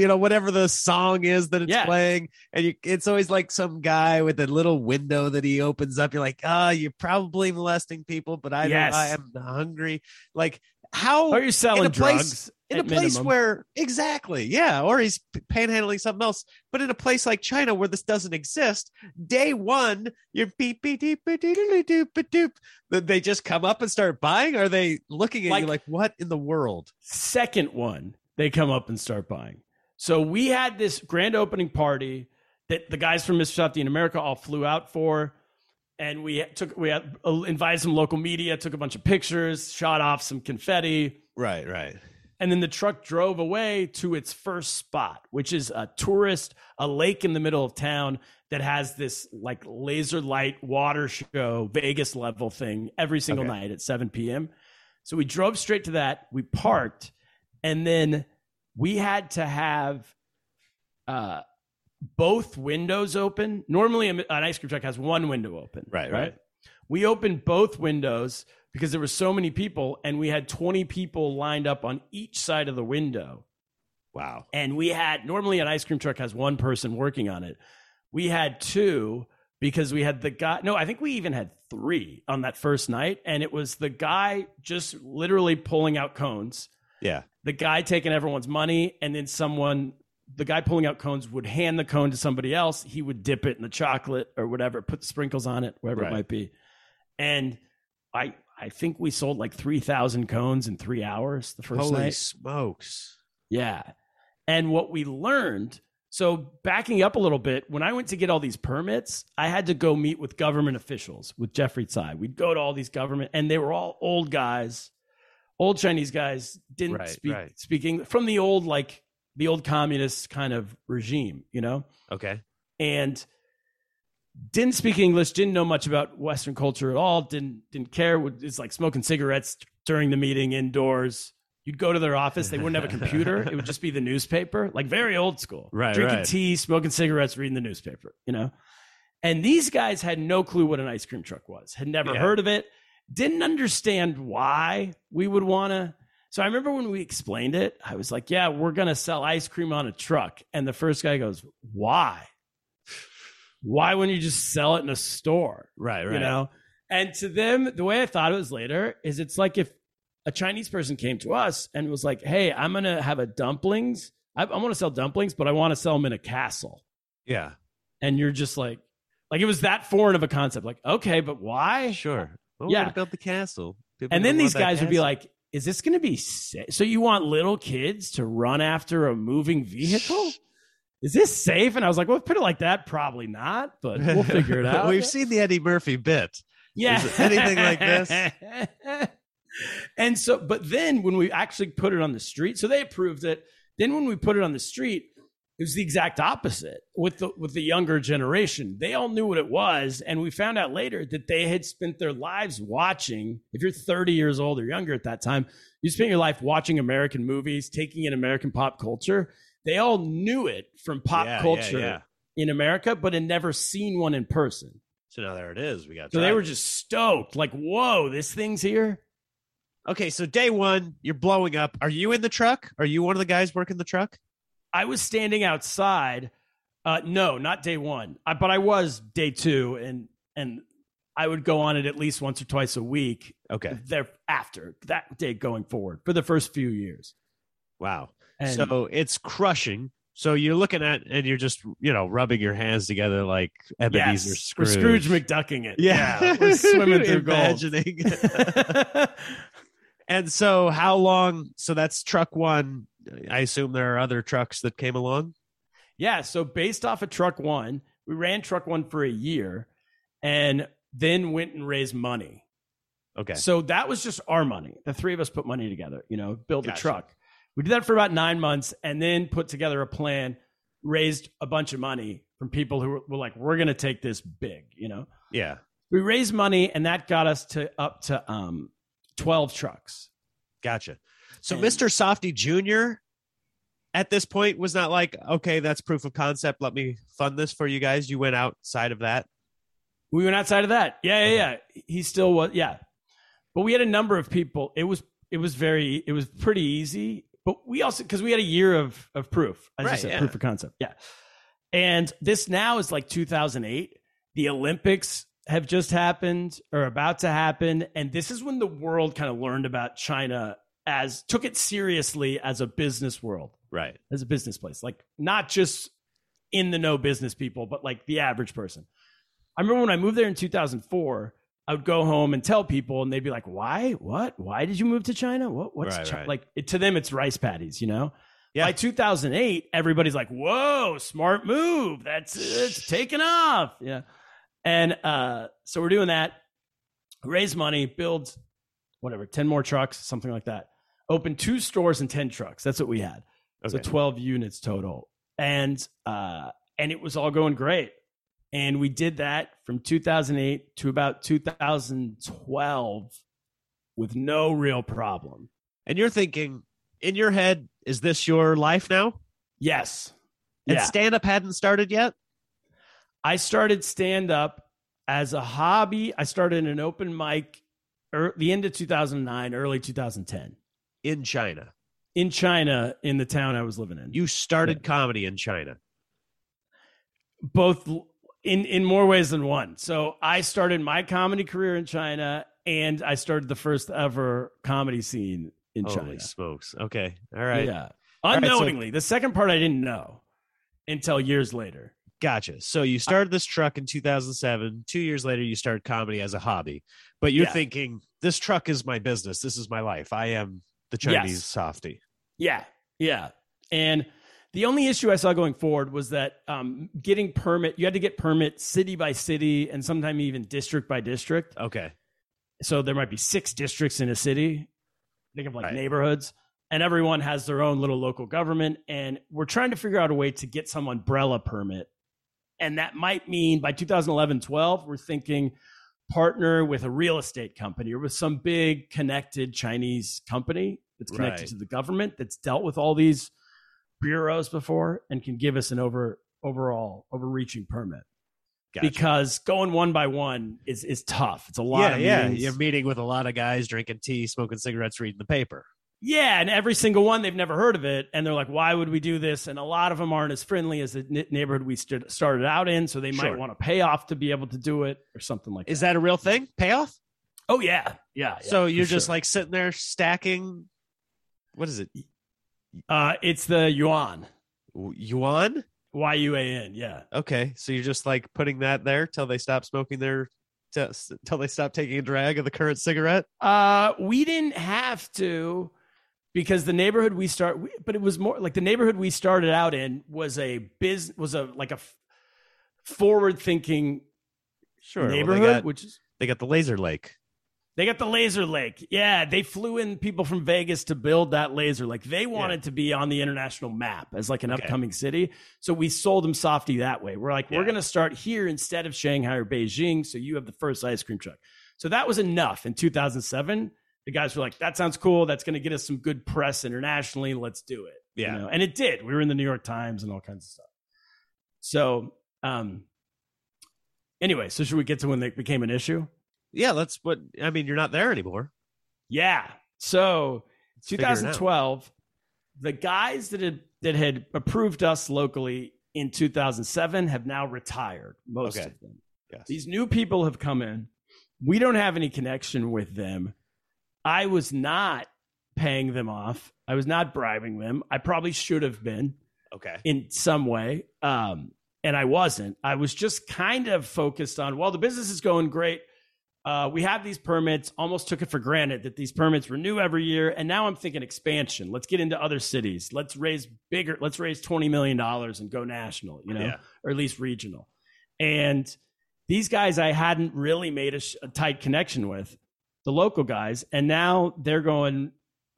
know whatever the song is that it's Yeah. playing, and you, it's always like some guy with a little window that he opens up. You're like, ah, you're probably molesting people, but I Yes. I am hungry. Like how Or you're selling a place- drugs in at a place minimum. where exactly yeah or he's panhandling something else but in a place like china where this doesn't exist day one you're beep beep beep beep they just come up and start buying are they looking at Like- you like what in the world second one, they come up and start buying. So we had this grand opening party that the guys from Mr. In America all flew out for. And we took, we had, uh, invited some local media, took a bunch of pictures, shot off some confetti. right right And then the truck drove away to its first spot, which is a tourist, a lake in the middle of town that has this like laser light water show, Vegas level thing every single Okay. night at 7 p.m. So we drove straight to that. We parked, and then we had to have uh, both windows open. Normally, an ice cream truck has one window open. Right, right. We opened both windows because there were so many people, and we had 20 people lined up on each side of the window. Wow. And we had normally an ice cream truck has one person working on it. We had two because we had the guy. No, I think we even had three on that first night, and it was the guy just literally pulling out cones Yeah. the guy taking everyone's money and then someone the guy pulling out cones would hand the cone to somebody else he would dip it in the chocolate or whatever put sprinkles on it whatever Right. it might be and i i think we sold like 3000 cones in three hours the first Holy night smokes. yeah and what we learned so backing up a little bit when i went to get all these permits i had to go meet with government officials with jeffrey tsai we'd go to all these government and they were all old guys old chinese guys didn't Right, speak right. speaking from the old like the old communist kind of regime you know Okay. and didn't speak English, didn't know much about Western culture at all, didn't didn't care. It's like smoking cigarettes during the meeting indoors. You'd go to their office, they wouldn't have a computer. It would just be the newspaper, like very old school. Right, Drinking right. tea, smoking cigarettes, reading the newspaper, you know? And these guys had no clue what an ice cream truck was, had never Yeah. heard of it, didn't understand why we would want to. So I remember when we explained it, I was like, yeah, we're going to sell ice cream on a truck. And the first guy goes, why? Why wouldn't you just sell it in a store? Right, right. You know? And to them, the way I thought it was later is it's like if a Chinese person came to us and was like, hey, I'm going to have a dumplings. I, I want to sell dumplings, but I want to sell them in a castle. Yeah. And you're just like, like it was that foreign of a concept. Like, okay, but why? Sure. Well, Yeah. yeah. build the castle. People And then these guys would be like, is this going to be safe? So you want little kids to run after a moving vehicle? Is this safe? And I was like, well, put it like that, probably not, but we'll figure it out. We've seen the Eddie Murphy bit. yeah. Is anything like this? and so, but then when we actually put it on the street, so they approved it. Then when we put it on the street, it was the exact opposite with the with the younger generation. They all knew what it was, and we found out later that they had spent their lives watching. If you're 30 years old or younger at that time, you spent your life watching American movies, taking in American pop culture. They all knew it from pop Yeah, yeah, culture yeah. in America, but had never seen one in person. So now there it is. We got. So they were just stoked, like, "Whoa, this thing's here!" okay. So day one, you're blowing up. Are you in the truck? Are you one of the guys working the truck? I was standing outside. Uh, no, not day one, I, but I was day two, and and I would go on it at least once or twice a week. Okay. Thereafter that day going forward for the first few years. Wow. And so it's crushing. So you're looking at and you're just you know rubbing your hands together like Ebenezer yes, Scrooge. we're Scrooge McDucking it. Yeah, we're swimming through gold. Imagining. and so how long? So that's truck one. I assume there are other trucks that came along. Yeah. So based off of truck one, we ran truck one for a year and then went and raised money. Okay. So that was just our money. The three of us put money together, you know, build Gotcha. a truck. We did that for about nine months and then put together a plan, raised a bunch of money from people who were, like, we're going to take this big, you know. Yeah. We raised money and that got us to up to um, 12 trucks. Gotcha. So And- Mr. Softee Jr. at this point was not like, okay, that's proof of concept. Let me fund this for you guys. You went outside of that. We went outside of that. Yeah, yeah, yeah. He still was. Yeah, but we had a number of people. It was it was very it was pretty easy. But we also because we had a year of of proof, as you said, yeah. proof of concept. Yeah, and this now is like 2008. The Olympics have just happened or about to happen, and this is when the world kind of learned about China as took it seriously as a business world Right. as a business place, like not just in the know business people, but like the average person. I remember when I moved there in 2004, I would go home and tell people, and they'd be like, "Why? What? Why did you move to China? What? What's Right, Chi-" right. like?" It, to them, it's rice paddies, you know. Yeah. By 2008, everybody's like, "Whoa, smart move! That's it's taken off." Yeah, and uh, so we're doing that. Raise money, build whatever, 10 more trucks, something like that. Open two stores and 10 trucks. That's what we had. So Okay. 12 units total. And uh and it was all going great. And we did that from 2008 to about 2012 with no real problem. And you're thinking in your head, is this your life now? Yes. And Yeah. stand up hadn't started yet? I started stand up as a hobby. I started an open mic er, the end of 2009, early 2010 In China. in China in the town I was living in. You started comedy in China. both in in more ways than one. So I started my comedy career in China and I started the first ever comedy scene in China. Holy China. smokes. Okay. All right. Yeah. right, so- Unknowingly. the second part I didn't know until years later. Gotcha. So you started this truck in 2007. Two years later, you started comedy as a hobby. But you're Yeah. thinking, this truck is my business. This is my life. I am the Chinese Yes. Softee. Yeah, yeah. And the only issue I saw going forward was that um, getting permit, you had to get permit city by city and sometimes even district by district. Okay. So there might be six districts in a city. Think of like Right. neighborhoods, and everyone has their own little local government. And we're trying to figure out a way to get some umbrella permit. And that might mean by 2011 12, we're thinking partner with a real estate company or with some big connected Chinese company that's connected Right. to the government that's dealt with all these bureaus before and can give us an over overall overreaching permit. Gotcha. Because going one by one is is tough. It's a lot yeah, of yeah. You're meeting with a lot of guys drinking tea, smoking cigarettes, reading the paper. Yeah, and every single one they've never heard of it, and they're like, "Why would we do this?" And a lot of them aren't as friendly as the n- neighborhood we st- started out in, so they Sure. might want to pay off to be able to do it or something like Is that. that a real thing? Payoff? Oh yeah, yeah. yeah, so you're just sure. like sitting there stacking. What is it? uh, it's the yuan, Yuan? Y U A N. Yeah, Okay. So you're just like putting that there till they stop smoking their. Till they stop taking a drag of the current cigarette. uh, we didn't have to because the neighborhood we start, we, but it was more like the neighborhood we started out in was a biz, was a like a forward thinking Sure. neighborhood, they, got, which is they got the laser lake. They got the laser lake. Yeah, they flew in people from Vegas to build that laser like They wanted to be on the international map as like an Okay. upcoming city. So we sold them Softee that way. We're like, we're going to start here instead of Shanghai or Beijing. So you have the first ice cream truck. So that was enough in 2007. The guys were like, that sounds cool. That's going to get us some good press internationally. Let's do it. you Yeah. know? And it did. We were in the New York Times and all kinds of stuff. So, um, anyway, so should we get to when they became an issue? Yeah, let's. What I mean, you're not there anymore. Yeah. So Let's figure it out. 2012, the guys that had that had approved us locally in 2007 have now retired. Most Okay. of them. Yes. These new people have come in. We don't have any connection with them. I was not paying them off. I was not bribing them. I probably should have been okay. in some way. Um, and I wasn't. I was just kind of focused on, well, the business is going great. Uh, we have these permits, almost took it for granted that these permits renew every year. And now I'm thinking expansion. Let's get into other cities. Let's raise bigger, let's raise $20 million and go national, you know, Yeah. or at least regional. And these guys I hadn't really made a, sh- a tight connection with, the local guys. And now they're going,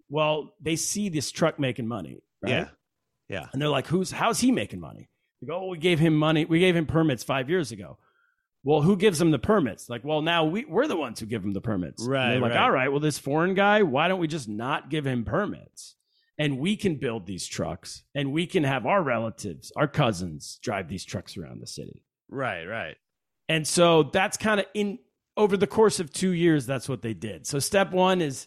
well, they see this truck making money. Right? Yeah. And they're like, "Who's how's he making money?" They go, "Oh, we gave him money. We gave him permits five years ago." Well, who gives him the permits? Like, well, now we, we're the ones who give him the permits. Right, they're like, right. all right, well, this foreign guy, why don't we just not give him permits? And we can build these trucks and we can have our relatives, our cousins drive these trucks around the city. Right. Right. And so that's kind of in over the course of two years, that's what they did. So step one is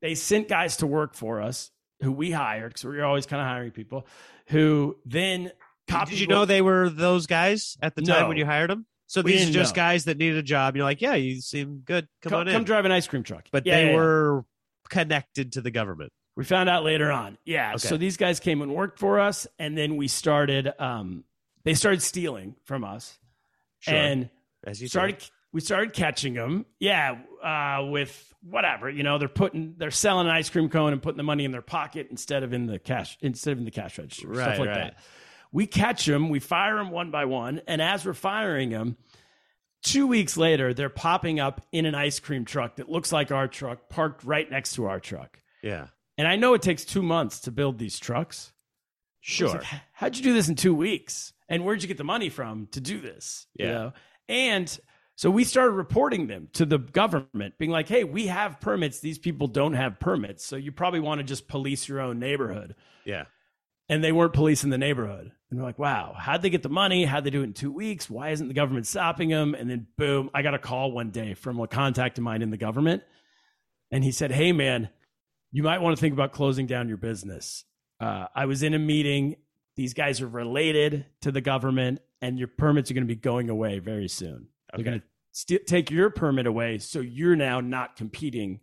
they sent guys to work for us who we hired because we were always kind of hiring people who then copied Did you know they were those guys at the time No. when you hired them? So these are just know. guys that needed a job. You're like, yeah, you seem good. Come, come, on in. come drive an ice cream truck. but Yeah, they yeah, yeah. were connected to the government. We found out later on. Yeah. Okay. So these guys came and worked for us, and then we started. Um, they started stealing from us, Sure. and As you started. We started catching them. Yeah, uh, with whatever you know, they're putting, they're selling an ice cream cone and putting the money in their pocket instead of in the cash, instead of in the cash register, Right, stuff like right. that. We catch them, we fire them one by one, and as we're firing them, two weeks later, they're popping up in an ice cream truck that looks like our truck, parked right next to our truck. Yeah. And I know it takes two months to build these trucks. Sure. like, How'd you do this in two weeks? And where'd you get the money from to do this? You Yeah. know? And so we started reporting them to the government, being like, hey, we have permits. These people don't have permits. So you probably want to just police your own neighborhood. Yeah. And they weren't policing the neighborhood. And we're like, wow, how'd they get the money? How'd they do it in two weeks? Why isn't the government stopping them? And then boom, I got a call one day from a contact of mine in the government. And he said, hey, man, you might want to think about closing down your business. Uh, I was in a meeting. These guys are related to the government, and your permits are going to be going away very soon. They're going to st- take your permit away. So you're now not competing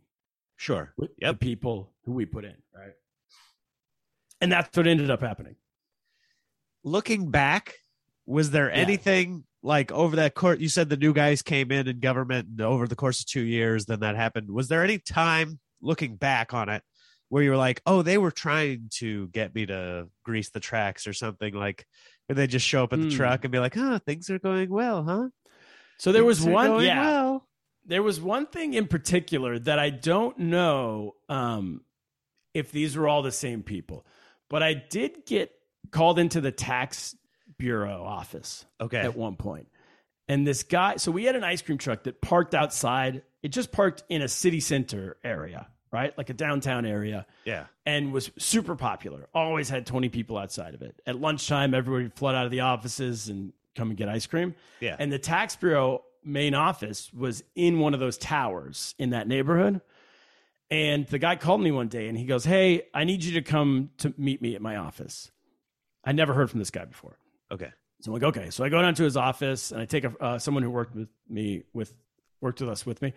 Sure. with Yep. the people who we put in. Right. And that's what ended up happening. Looking back, was there Yeah. anything like over that court? You said the new guys came in in government and over the course of two years, then that happened. Was there any time looking back on it where you were like, oh, they were trying to get me to grease the tracks or something like, and they just show up at the Hmm. truck and be like, oh, things are going well, huh? So there was one, yeah. well. there was one thing in particular that I don't know um, if these were all the same people, but I did get called into the tax bureau office Okay. at one. And this guy, so we had an ice cream truck that parked outside. It just parked in a city center area, right? Like a downtown area, Yeah. and was super popular. Always had 20 people outside of it. At lunchtime, everybody would flood out of the offices and come and get ice cream. Yeah. And the tax bureau main office was in one of those towers in that neighborhood. And the guy called me one day and he goes, Hey, I need you to come to meet me at my office. I never heard from this guy before. Okay. So I'm like, okay. So I go down to his office and I take a, uh, someone who worked with me with worked with us with me,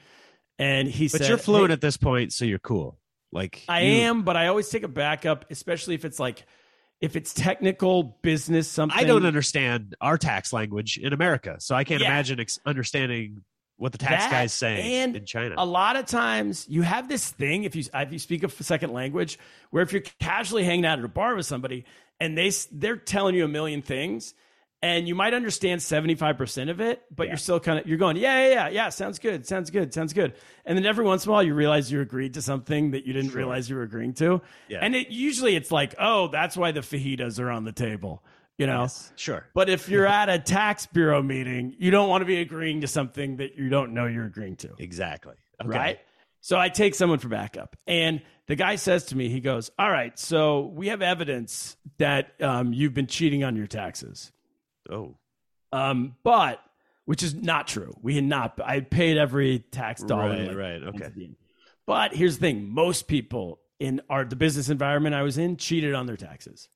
and he said, But said, you're fluent "Hey, at this point, so you're cool. Like I you- am, but I always take a backup, especially if it's like if it's technical business something. I don't understand our tax language in America, so I can't Yeah. imagine ex- understanding what the tax That guy's saying and in China. A lot of times you have this thing if you if you speak a second language where if you're casually hanging out at a bar with somebody and they they're telling you a million things and you might understand 75% of it but you're still kind of you're going yeah yeah yeah yeah sounds good sounds good sounds good and then every once in a while you realize you agreed to something that you didn't Sure. realize you were agreeing to Yeah. and it usually it's like oh that's why the fajitas are on the table you know Yes, sure. but if you're at a tax bureau meeting, you don't want to be agreeing to something that you don't know you're agreeing to. Exactly. Okay. Right? So I take someone for backup. And the guy says to me, he goes, All right, so we have evidence that um, you've been cheating on your taxes. Oh, Um, but, which is not true. We had not, I paid every tax dollar. Right, like, right, okay. But here's the thing most people in our, the business environment I was in cheated on their taxes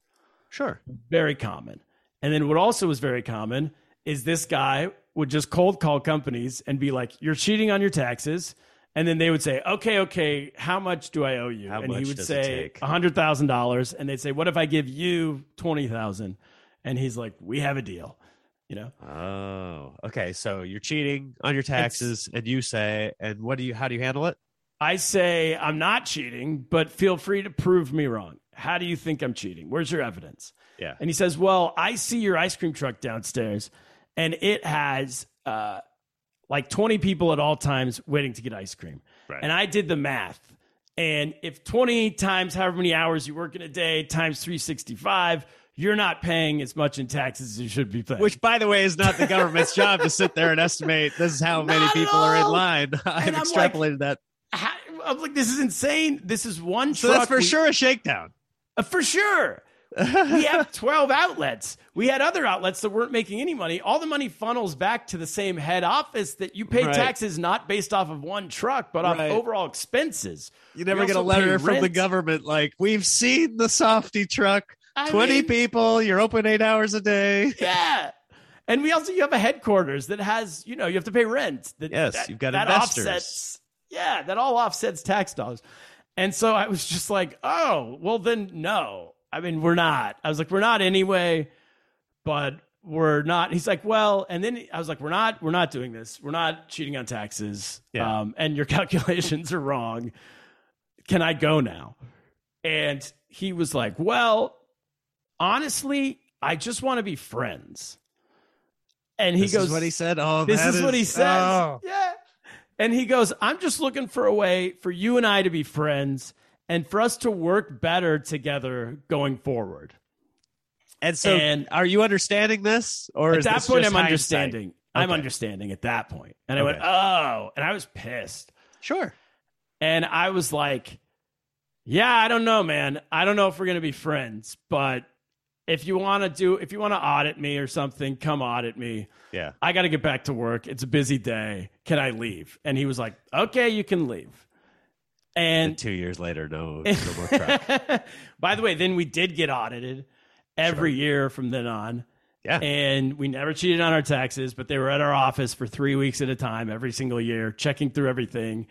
sure. very common. And then what also was very common is this guy would just cold call companies and be like, "You're cheating on your taxes." And then they would say, "Okay, okay, how much do I owe you?" How and he would say, take? hundred thousand dollars." And they'd say, "What if I give you twenty thousand? And he's like, "We have a deal." You know, Oh, okay. So you're cheating on your taxes, and you say, and what do you? How do you handle it? I say I'm not cheating, but feel free to prove me wrong. How do you think I'm cheating? Where's your evidence? Yeah. And he says, Well, I see your ice cream truck downstairs, and it has uh, like 20 people at all times waiting to get ice cream. Right. And I did the math. And if 20 times however many hours you work in a day times 365, you're not paying as much in taxes as you should be paying. Which, by the way, is not the government's job to sit there and estimate this is how many Not at people are in line. I've like, extrapolated that. How- I'm like, this is insane. This is one So truck. that's for we- sure a shakedown. Uh, for sure. we have 12 outlets. We had other outlets that weren't making any money. All the money funnels back to the same head office that you pay Right. taxes not based off of one truck, but off overall expenses. You never get a letter from the government like, we've seen the Softee truck, I 20 mean, people, you're open eight hours a day. Yeah. And we also you have a headquarters that has, you know, you have to pay rent. That, Yes, that- you've got that investors. Offsets, yeah, that all offsets tax dollars. And so I was just like, oh, well then no. I mean, we're not. I was like, we're not anyway, but we're not. He's like, well, and then I was like, we're not, we're not doing this. We're not cheating on taxes. Yeah. Um, and your calculations are wrong. Can I go now? And he was like, well, honestly, I just want to be friends. And he This goes, is what he said. Oh, This that is, what he says. oh. Yeah. And he goes, I'm just looking for a way for you and I to be friends and for us to work better together going forward. And so, And- are you understanding this, or At is that point, I'm understanding. I'm understanding at that point. And I went, oh, and I was pissed. Sure. And I was like, yeah, I don't know, man. I don't know if we're going to be friends, but if you want to do, if you want to audit me or something, come audit me. Yeah. I got to get back to work. It's a busy day. Can I leave? And he was like, okay, you can leave. And And two years later, no, no more by the way, then we did get audited every year from then on. Yeah. And we never cheated on our taxes, but they were at our office for three weeks at a time every single year, checking through everything.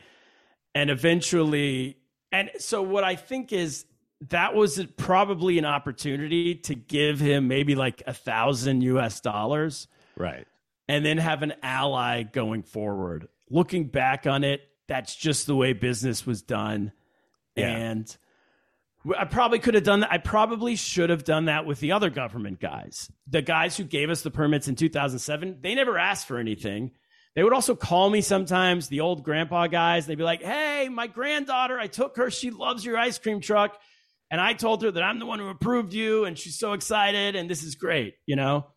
And eventually, and so what I think is that was probably an opportunity to give him maybe like a thousand US dollars right. and then have an ally going forward. Looking back on it, that's just the way business was done. Yeah. And I probably could have done that. I probably should have done that with the other government guys. The guys who gave us the permits in 2007, they never asked for anything. They would also call me sometimes, the old grandpa guys. They'd be like, hey, my granddaughter, I took her. She loves your ice cream truck. And I told her that I'm the one who approved you and she's so excited and this is great, you know?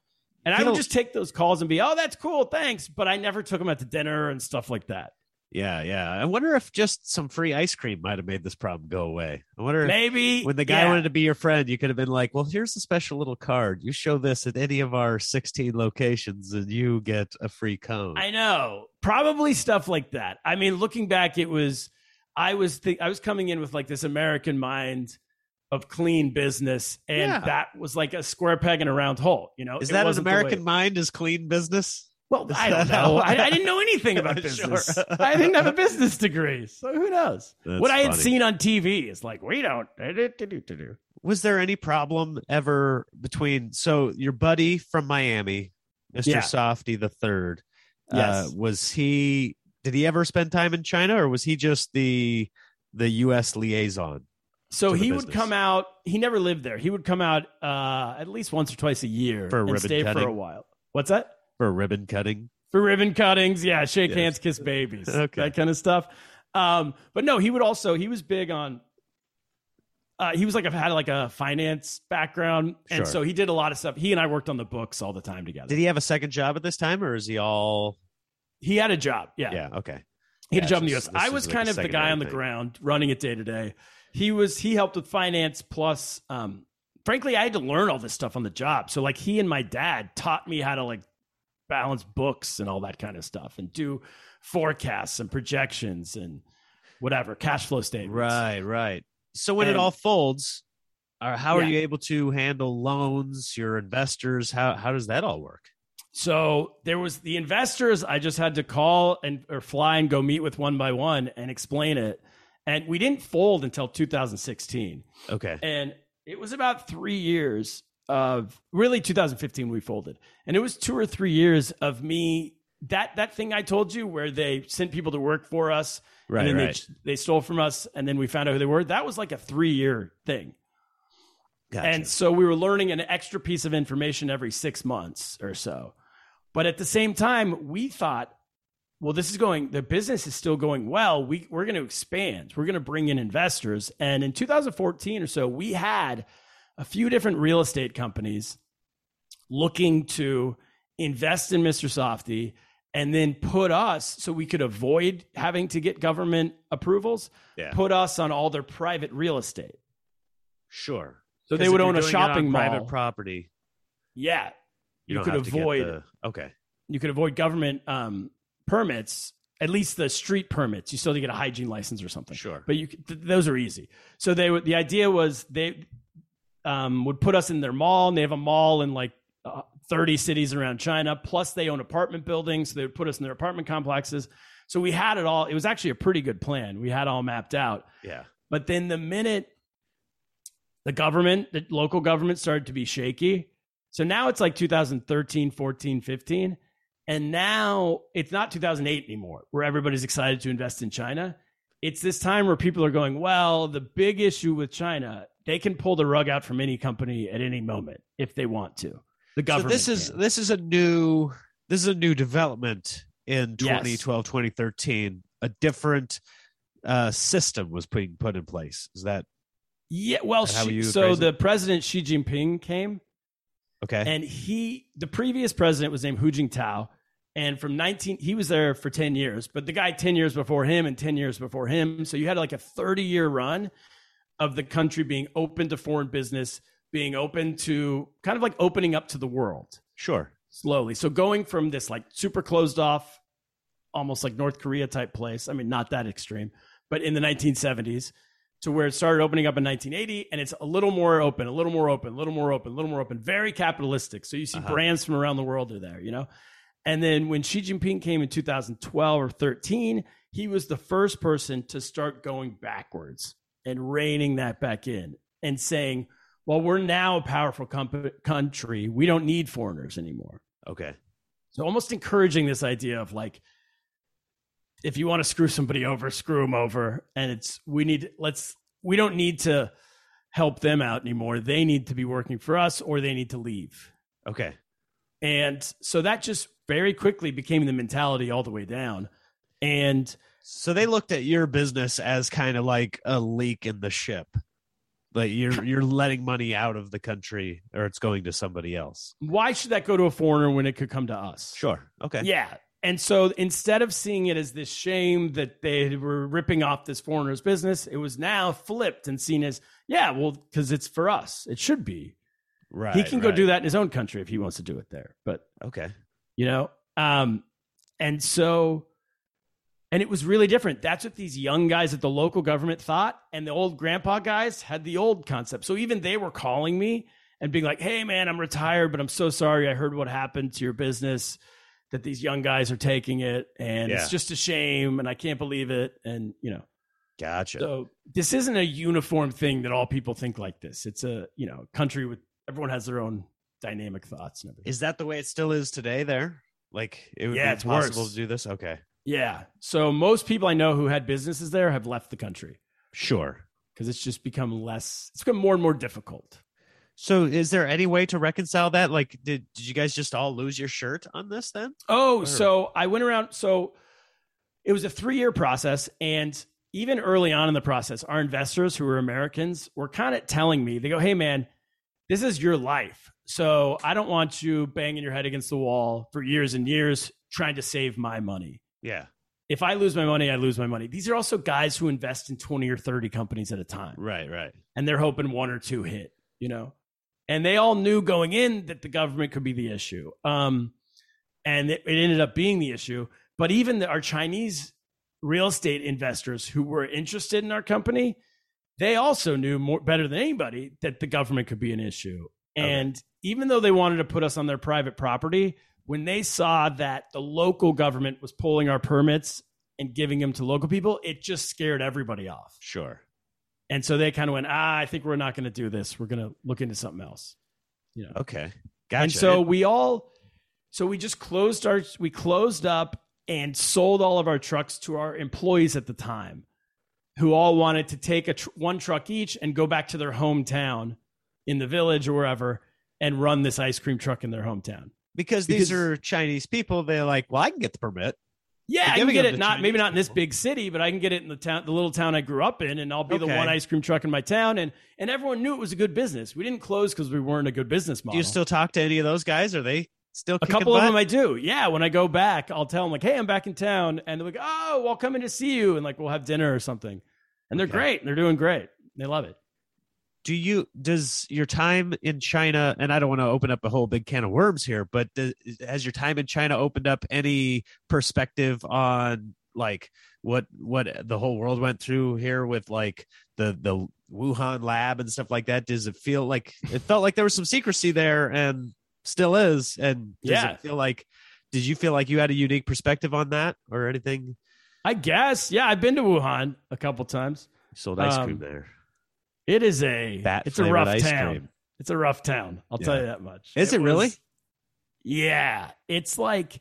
And I would just take those calls and be, oh, that's cool, thanks. But I never took them out to dinner and stuff like that. Yeah, yeah. I wonder if just some free ice cream might have made this problem go away. I wonder if Maybe when the guy yeah. wanted to be your friend, you could have been like, "Well, here's a special little card. You show this at any of our 16 locations, and you get a free cone." I know. Probably stuff like that. I mean, looking back, it was I was th- I was coming in with like this American mind of clean business, and Yeah. that was like a square peg in a round hole. You know, Is It that an wasn't the way- American mind is clean business? Well, Is I don't know. I, I didn't know anything about Sure. business. I didn't have a business degree, so who knows? That's what I had funny. seen on TV is like we don't. Was there any problem ever between so your buddy from Miami, Mr. Yeah. Softee the third? Yes. Uh, was he? Did he ever spend time in China, or was he just the the U.S. liaison? So he would business. come out. He never lived there. He would come out uh, at least once or twice a year For a and ribbon stay for cutting? a while. What's that? for ribbon cutting? for ribbon cuttings. Yeah, shake Yes. hands, kiss babies, Okay. that kind of stuff. Um, but no, he would also he was big on. Uh, he was like I've had like a finance background, and Sure. so he did a lot of stuff. He and I worked on the books all the time together. Did he have a second job at this time, or is he all? he had a job, yeah. Yeah. Okay. He had a Yeah, job in the this- U.S. this I is was like kind of the guy secondary on the thing. ground running it day to day. He was he helped with finance plus. Um, frankly, I had to learn all this stuff on the job. So like he and my dad taught me how to like balance books and all that kind of stuff and do forecasts and projections and whatever cash flow statements. Right. Right. So when it all folds, uh, how are you able to handle loans, your investors? How how does that all work? So there was the investors. I just had to call and or fly and go meet with one by one and explain it. And we didn't fold until 2016. Okay. and it was about three years of really 2015 we folded and it was two or three years of me that that thing i told you where they sent people to work for us Right. and then Right. they, they stole from us and then we found out who they were that was like a three year thing Gotcha. and so we were learning an extra piece of information every six months or so. But at the same time, we thought, well, this is going, the business is still going well. We, we're going to expand, we're going to bring in investors. And in 2014 or so, we had a few different real estate companies looking to invest in Mr. Softee and then put us so we could avoid having to get government approvals, yeah. put us on all their private real estate. Sure. So they would own a doing it on shopping mall. private property. Yeah, You, You could have to get avoid- the- okay. you could avoid government um, permits, at least the street permits. You still have to get a hygiene license or something. Sure. But you, th- those are easy. So they would. The idea was they um, would put us in their mall, and they have a mall in like uh, thirty cities around China. Plus, they own apartment buildings, so they would put us in their apartment complexes. So we had it all. It was actually a pretty good plan. We had all mapped out. Yeah. But then the minute the government, the local government started to be shaky. So now it's like 2013, 14, 15. And now it's not 2008 anymore, where everybody's excited to invest in China. It's this time where people are going, well, the big issue with China, they can pull the rug out from any company at any moment if they want to. The government. So this is can. this is a new this is a new development in Yes. 2012 2013 a different uh system was being put in place is that yeah. Well, how so it? the president Xi Jinping came okay and he the previous president was named Hu Jintao and from 19 he was there for 10 years but the guy 10 years before him and 10 years before him so you had like a 30 year run of the country being open to foreign business being open to kind of like opening up to the world Sure. slowly. So going from this like super closed off, almost like North Korea type place. I mean, not that extreme, but in the 1970s to where it started opening up in 1980 and it's a little more open, a little more open, a little more open, a little more open, very capitalistic. So you see Uh-huh. brands from around the world are there, you know? And then when Xi Jinping came in 2012 or 13, he was the first person to start going backwards and reining that back in and saying, well, we're now a powerful country. We don't need foreigners anymore. Okay. So almost encouraging this idea of like, if you want to screw somebody over, screw them over. And it's, we need, let's, we don't need to help them out anymore. They need to be working for us or they need to leave. Okay. And so that just very quickly became the mentality all the way down. And So they looked at your business as kind of like a leak in the ship. Like you're you're letting money out of the country or it's going to somebody else. why should that go to a foreigner when it could come to us? Sure. Okay. Yeah. And so instead of seeing it as this shame that they were ripping off this foreigner's business, it was now flipped and seen as, yeah, well, because it's for us. It should be. Right. he can go do that in his own country if he wants to do it there. But, Okay. you know, um, and so, and it was really different. That's what these young guys at the local government thought. And the old grandpa guys had the old concept. So even they were calling me and being like, hey, man, I'm retired, but I'm so sorry. I heard what happened to your business, that these young guys are taking it. And Yeah. it's just a shame. And I can't believe it. And, you know, Gotcha. so this isn't a uniform thing that all people think like this. It's a, you know, country with everyone has their own dynamic thoughts and everything. is that the way it still is today there? Like it would Yeah, be it's possible worse. to do this? Okay. Yeah. So most people I know who had businesses there have left the country Sure. because it's just become less, it's become more and more difficult. So is there any way to reconcile that? Like did did you guys just all lose your shirt on this then? Oh, Sure. so I went around. So it was a three year process. And even early on in the process, our investors who were Americans were kind of telling me, they go, hey, man, this is your life. So I don't want you banging your head against the wall for years and years trying to save my money. Yeah. If I lose my money, I lose my money. These are also guys who invest in 20 or 30 companies at a time. Right, right. and they're hoping one or two hit, you know. And they all knew going in that the government could be the issue. Um, and it, it ended up being the issue. But even the, our Chinese real estate investors who were interested in our company, they also knew more better than anybody that the government could be an issue. Okay. And even though they wanted to put us on their private property, when they saw that the local government was pulling our permits and giving them to local people, it just scared everybody off. Sure. And so they kind of went, ah, I think we're not going to do this. We're going to look into something else. You know. Okay. Gotcha. And so we all, so we just closed our, we closed up and sold all of our trucks to our employees at the time, who all wanted to take a tr- one truck each and go back to their hometown in the village or wherever and run this ice cream truck in their hometown. because these because- are Chinese people, they're like, well, I can get the permit. Yeah, I can get it not maybe not in this big city, but I can get it in the town, the little town I grew up in, and I'll be the one ice cream truck in my town. And and everyone knew it was a good business. We didn't close because we weren't a good business model. Do you still talk to any of those guys? Are they still a couple of them I do. Yeah, when I go back, I'll tell them like, "Hey, I'm back in town," and they're like, "Oh, well, come in to see you," and like we'll have dinner or something. And they're Okay. great. They're doing great. They love it. do you does your time in China and I don't want to open up a whole big can of worms here, but does, has your time in China opened up any perspective on like what what the whole world went through here with like the the Wuhan lab and stuff like that? Does it feel like it felt like there was some secrecy there and still is? And does Yeah. it feel like did you feel like you had a unique perspective on that or anything? I guess. Yeah, I've been to Wuhan a couple times. Sold ice cream Um, there. It is a Bat it's a rough ice town. cream. It's a rough town. I'll tell you that much. Is it really? Yeah, it's like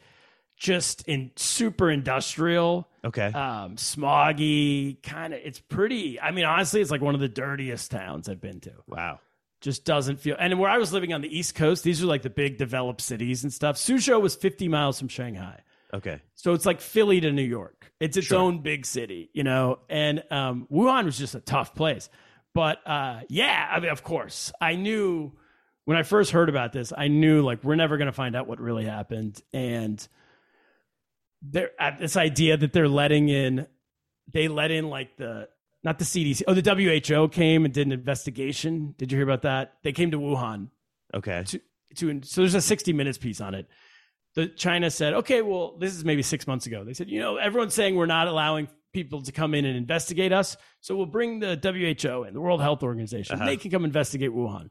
just in super industrial, Okay. um, smoggy kind of. It's pretty. I mean, honestly, it's like one of the dirtiest towns I've been to. wow. Just doesn't feel. And where I was living on the East Coast, these are like the big developed cities and stuff. Suzhou was 50 miles from Shanghai. Okay. So it's like Philly to New York. It's its Sure. own big city, you know. And um, Wuhan was just a tough place. But uh, yeah, I mean, of course, I knew when I first heard about this. I knew like we're never going to find out what really happened. And there, uh, this idea that they're letting in, they let in like the not the CDC. Oh, the WHO came and did an investigation. Did you hear about that? They came to Wuhan Okay. to to so there's a 60 minutes piece on it. The China said, okay, well, this is maybe six months ago. They said, you know, everyone's saying we're not allowing people to come in and investigate us, so we'll bring the WHO and the World Health Organization. Uh-huh. They can come investigate Wuhan.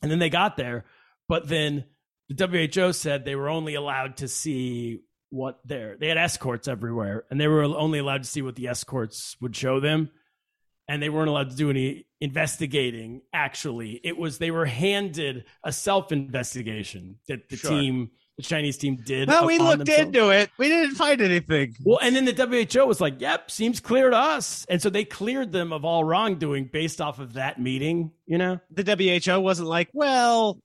And then they got there, but then the WHO said they were only allowed to see what their they had escorts everywhere, and they were only allowed to see what the escorts would show them and they weren't allowed to do any investigating actually it was they were handed a self-investigation that the Sure. team the chinese team did Well, we looked themselves. into it. We didn't find anything. well and then the who was like yep seems clear to us and so they cleared them of all wrongdoing based off of that meeting you know The WHO wasn't like, well,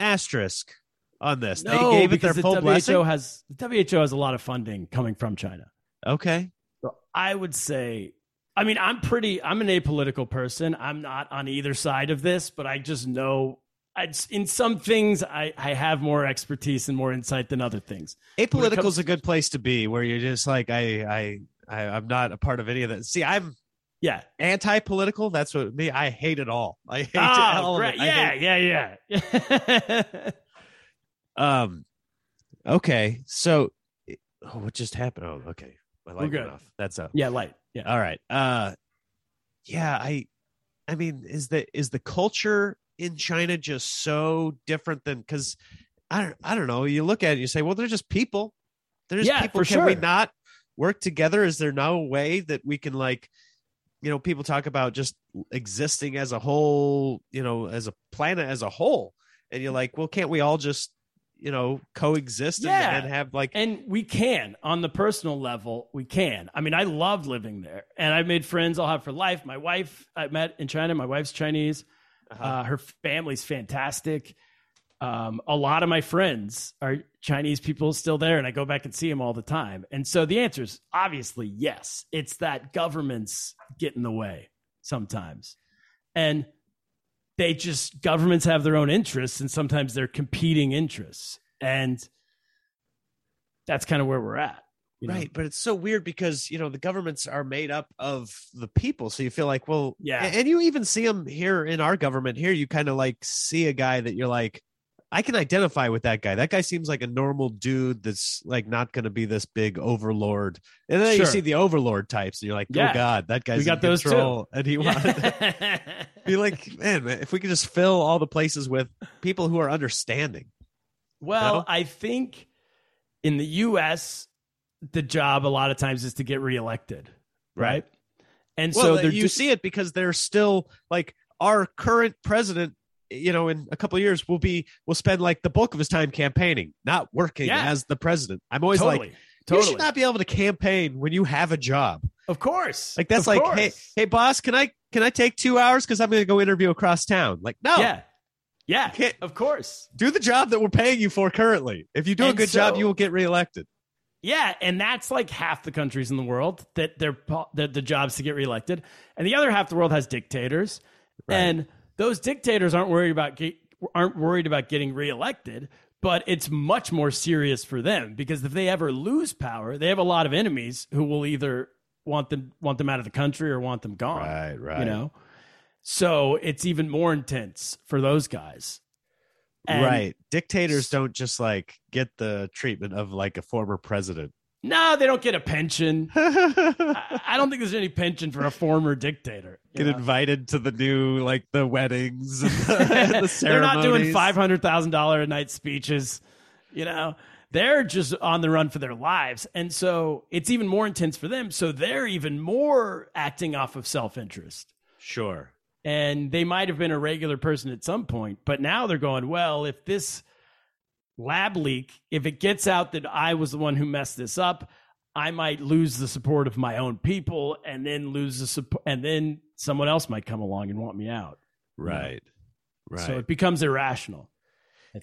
asterisk on this. no they gave it their because full the blessing. who has the who has a lot of funding coming from china Okay. So I would say, I mean, I'm pretty, I'm an apolitical person. I'm not on either side of this, but I just know I, in some things I, I have more expertise and more insight than other things. Apolitical comes- is a good place to be, where you're just like, I, I, I, I'm not a part of any of that. See, I'm Yeah. anti-political. That's what me. I hate it all. I hate Oh, all of it. I Yeah, hate- yeah, yeah. um. Okay. So, oh, what just happened? Oh, okay. My light went off. That's up. yeah, light. Yeah. All right. Uh yeah, I I mean, is the is the culture in China just so different than cuz I don't I don't know. You look at it you say, well, they're just people. They're just Yeah, people. Can we not work together? Is there no way that we can like you know, people talk about just existing as a whole, you know, as a planet as a whole. And you're like, well, can't we all just, you know, coexist and- Yeah. and have like And we can, on the personal level, we can. I mean, I loved living there and I've made friends I'll have for life. My wife I met in China. My wife's Chinese. Uh-huh. Uh, her family's fantastic. Um, a lot of my friends are Chinese people still there, and I go back and see them all the time. And so the answer is obviously yes. It's that governments get in the way sometimes. And they just, governments have their own interests, and sometimes they're competing interests. And that's kind of where we're at. You know? Right, but it's so weird because you know the governments are made up of the people, so you feel like, well, Yeah. and you even see them here in our government. Here, you kind of like see a guy that you're like, I can identify with that guy. That guy seems like a normal dude that's like not going to be this big overlord. And then you see the overlord types, and you're like, oh Yeah. oh god, that guy's We got those too. and he wants. Be like, man, man, if we could just fill all the places with people who are understanding. Well, No? I think in the U.S., the job a lot of times is to get reelected, right? Right. And well, so you do- see it because they're still like our current president. You know, in a couple of years, will be will spend like the bulk of his time campaigning, not working Yeah. as the president. I'm always totally, like, totally. you should not be able to campaign when you have a job. of course, Like that's Of like, course. hey, hey, boss, can I can I take two hours because I'm going to go interview across town? Like, no, yeah, yeah, of course, do the job that we're paying you for currently. If you do a And good job, you will get reelected. Yeah, and that's like half the countries in the world that their po- the, the jobs to get reelected, and the other half of the world has dictators, Right. and those dictators aren't worried about get, aren't worried about getting reelected. But it's much more serious for them because if they ever lose power, they have a lot of enemies who will either want them want them out of the country or want them gone. Right, right. You know, so it's even more intense for those guys. And right. Dictators don't just like get the treatment of like a former president. No, they don't get a pension. I, I don't think there's any pension for a former dictator. Get know? invited to the new like the weddings and the, and the ceremonies. They're not doing five hundred thousand dollar a night speeches. You know, they're just on the run for their lives, and so it's even more intense for them. So they're even more acting off of self interest. Sure. And they might have been a regular person at some point but now they're going well if this lab leak if it gets out that i was the one who messed this up i might lose the support of my own people and then lose the support and then someone else might come along and want me out Right. Right. so it becomes irrational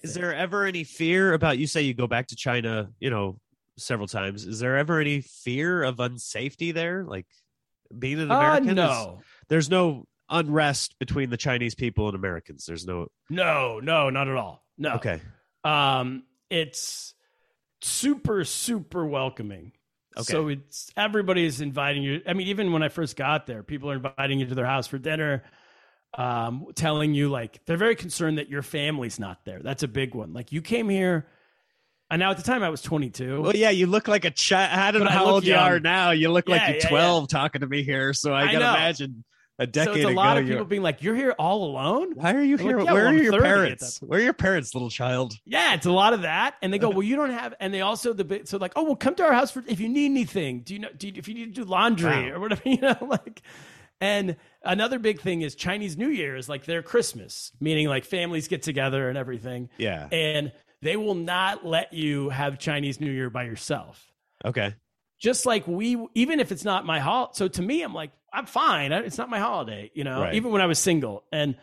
Is there ever any fear about you say you go back to China, you know, several times. Is there ever any fear of unsafety there? Like being an uh, American? is- no there's no unrest between the Chinese people and Americans. There's no no no not at all no Okay. um it's super super welcoming Okay. So it's everybody is inviting you. I mean, even when I first got there, people are inviting you to their house for dinner, um, telling you like they're very concerned that your family's not there. That's a big one. Like you came here, and now at the time I was 22. Well, yeah, you look like a child. I don't But know I how old you are now. You look like you're yeah, 12 talking to me here. So I I gotta imagine a decade. so it's a ago. lot of people being like, "You're here all alone." Why are you I'm here? like, yeah, Where well, are I'm your parents? Where are your parents, little child? Yeah, it's a lot of that, and they go, "Well, you don't have," and they also the bit so like, "Oh, well, come to our house for if you need anything. Do you know? Do you, if you need to do laundry Wow. or whatever, you know, like." And another big thing is Chinese New Year is like their Christmas, meaning like families get together and everything, Yeah. and they will not let you have Chinese New Year by yourself. Okay. Just like we, even if it's not my holiday. So to me, I'm like, I'm fine. I- It's not my holiday, you know. Right. Even when I was single, and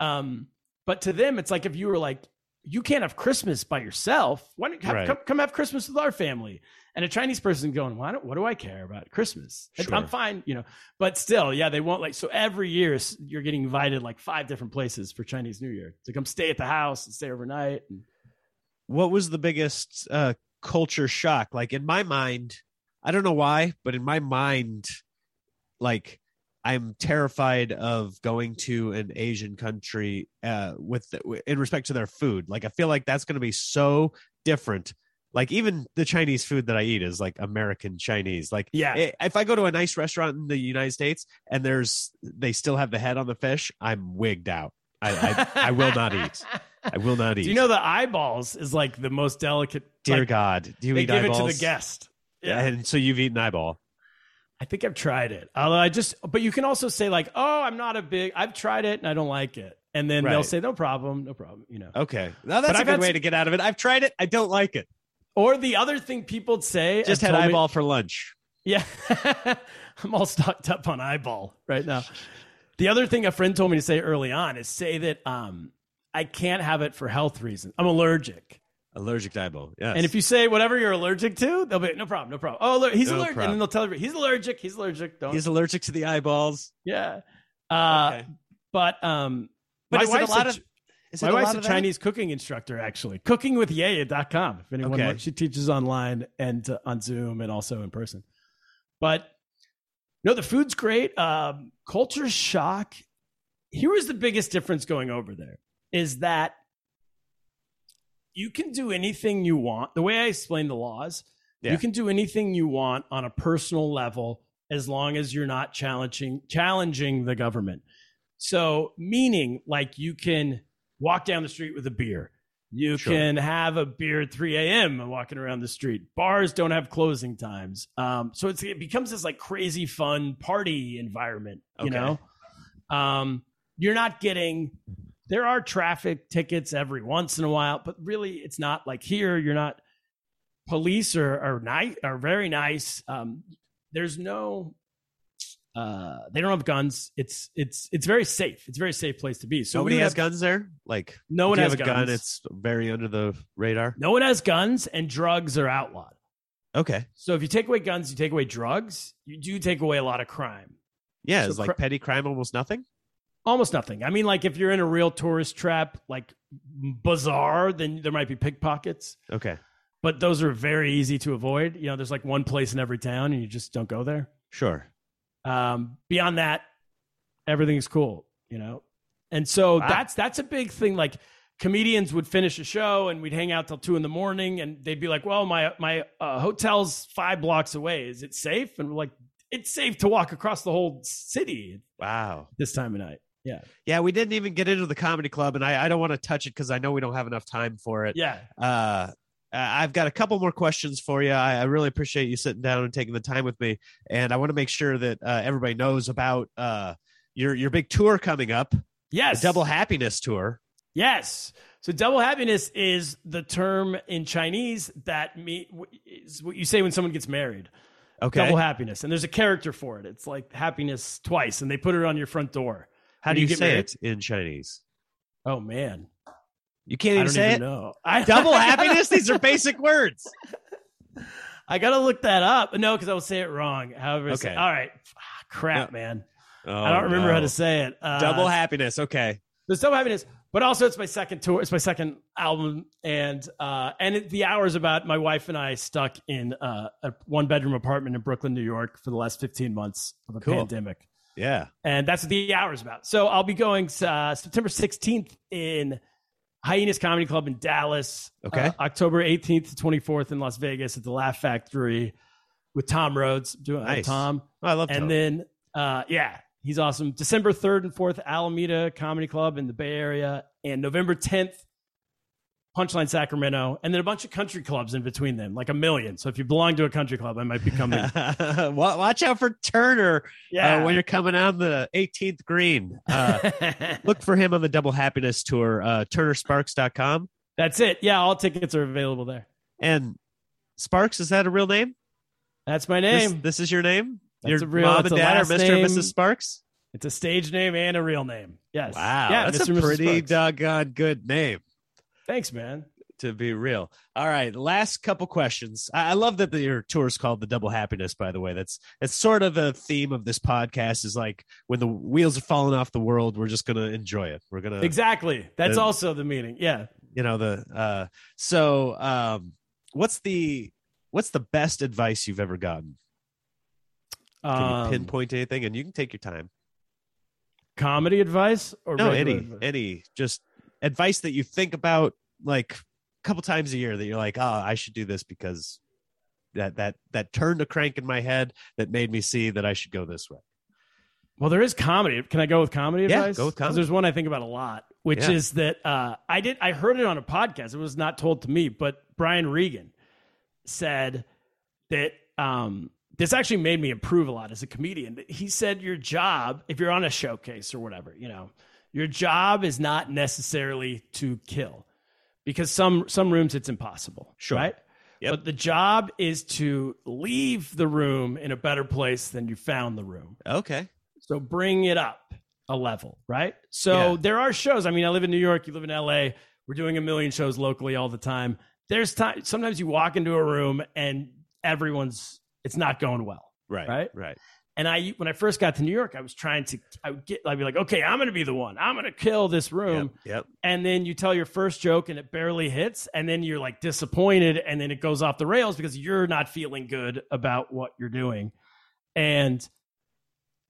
um, but to them, it's like if you were like, you can't have Christmas by yourself. Why don't have, Right. come, come have Christmas with our family? And a Chinese person going, Why don't, what do I care about Christmas? Sure. I'm fine, you know. But still, yeah, they won't like. So every year you're getting invited like five different places for Chinese New Year to come stay at the house and stay overnight. And, What was the biggest uh, culture shock? Like in my mind, I don't know why, but in my mind, like I'm terrified of going to an Asian country uh, with in respect to their food. Like I feel like that's going to be so different. Like even the Chinese food that I eat is like American Chinese. Like yeah, if I go to a nice restaurant in the United States and there's they still have the head on the fish, I'm wigged out. I I, I will not eat. I will not eat. Do you know the eyeballs is like the most delicate? Dear like, God, do you they eat give eyeballs? it to the guest. Yeah, and so you've eaten eyeball. I think I've tried it. Although I just, but you can also say like, "Oh, I'm not a big. I've tried it and I don't like it," and then they'll say, "No problem, no problem," you know. Okay, now that's But a I've good way to get out of it. I've tried it. I don't like it. Or the other thing people'd say, Just had told me- eyeball for lunch. Yeah, I'm all stocked up on eyeball right now. The other thing a friend told me to say early on is say that um, I can't have it for health reasons. I'm allergic. Allergic to eyeball. Yes. And if you say whatever you're allergic to, they'll be no problem, no problem. Oh, he's No allergic, problem. and then they'll tell everybody he's allergic. He's allergic. Don't. he's allergic to the eyeballs. yeah. Uh, Okay. But um, But is it a lot a- of? Is it my a wife's lot a of that? Chinese cooking instructor, actually. Cookingwithyeye.com. If anyone Okay. wants, she teaches online and uh, on Zoom and also in person. But no, the food's great. Um, culture shock. Here was the biggest difference going over there is that you can do anything you want. The way I explain the laws, Yeah. you can do anything you want on a personal level as long as you're not challenging challenging the government. So, meaning like you can walk down the street with a beer. You Sure. can have a beer at 3 a.m. and walking around the street. Bars don't have closing times. Um, so it's, it becomes this like crazy fun party environment, you Okay. know? Um, you're not getting, there are traffic tickets every once in a while, but really it's not like here. You're not, police are, are nice, are very nice. Um, there's no, uh, they don't have guns. It's, it's, it's very safe. It's a very safe place to be. So Nobody has have- guns there. Like No one if you has have a guns. gun. It's very under the radar. No one has guns, and drugs are outlawed. Okay. So if you take away guns, you take away drugs. You do take away a lot of crime. Yeah, So it's like cr- petty crime, almost nothing. Almost nothing. I mean, like if you're in a real tourist trap, like bazaar, then there might be pickpockets. Okay, But those are very easy to avoid. You know, there's like one place in every town, and you just don't go there. sure. Um, beyond that, everything's cool. You know, and so Wow. that's that's a big thing. Like comedians would finish a show, and we'd hang out till two in the morning, and they'd be like, "Well, my my uh, hotel's five blocks away. Is it safe?" And we're like, "It's safe to walk across the whole city Wow. this time of night." Yeah, Yeah. we didn't even get into the comedy club, and I, I don't want to touch it because I know we don't have enough time for it. Yeah, Uh, I've got a couple more questions for you. I, I really appreciate you sitting down and taking the time with me, and I want to make sure that uh, everybody knows about uh, your your big tour coming up, yes, Double Happiness Tour. Yes. So double happiness is the term in Chinese that me is what you say when someone gets married. Okay, Double happiness, and there's a character for it. It's like happiness twice, and they put it on your front door. How do you you, say married- it in Chinese? Oh man, You can't even say even it. No, I, Double happiness. These are basic words. I gotta look that up. No, because I will say it wrong. However, Okay. all right. Ah, crap, No. man. Oh, I don't remember how to say it. Uh, Double happiness. Okay. There's double happiness. but also it's my second tour. It's my second album, and uh, and it, the hour is about my wife and I stuck in uh, a one bedroom apartment in Brooklyn, New York, for the last fifteen months of a Cool. pandemic, Yeah. and that's what the hour is about. So I'll be going uh, September sixteenth in Hyenas Comedy Club in Dallas. Okay. uh, October eighteenth to twenty fourth in Las Vegas at the Laugh Factory with Tom Rhodes. Doing Nice. Tom Oh, I love Tom. and then uh yeah he's awesome december 3rd and 4th alameda comedy club in the bay area and november 10th punchline sacramento and then a bunch of country clubs in between them like a million so if you belong to a country club i might be coming Watch out for Turner yeah uh, when you're coming on the 18th green. Uh, look for him on the Double Happiness Tour, uh, turnersparks.com. that's it yeah all tickets are available there And Sparks, is that a real name? that's my name this is your name? That's your real- mom and dad are Mr. name. and Mrs. Sparks? it's a stage name and a real name yes Wow. yeah that's Mr. a pretty doggone good name. Thanks man to be real. All right, last couple questions. I, I love that the, your tour is called the Double Happiness. By the way, that's that's sort of a theme of this podcast. Is like when the wheels are falling off the world, we're just gonna enjoy it. We're gonna exactly that's Uh, also the meaning yeah you know the uh so um what's the what's the best advice you've ever gotten can Um, you pinpoint anything and you can take your time comedy advice or no any advice? any just advice that you think about like a couple times a year that you're like oh i should do this because that that that turned a crank in my head that made me see that i should go this way Well, there is comedy. Can I go with comedy Yeah, advice? go with comedy. There's one I think about a lot, which Yeah. is that uh, I did. I heard it on a podcast. It was not told to me, but Brian Regan said that um, this actually made me improve a lot as a comedian. He said your job, if you're on a showcase or whatever, you know, your job is not necessarily to kill, because some some rooms it's impossible. Sure. Right. Yep. But the job is to leave the room in a better place than you found the room. okay So bring it up a level, right? So Yeah. there are shows. I mean, I live in New York, you live in LA. We're doing a million shows locally all the time. There's time sometimes you walk into a room and everyone's it's not going well. right Right? right And I when I first got to New York, I was trying to I would get I'd be like, "Okay, I'm going to be the one. I'm going to kill this room." yep, yep. And then you tell your first joke and it barely hits and then you're like disappointed and then it goes off the rails because you're not feeling good about what you're doing. And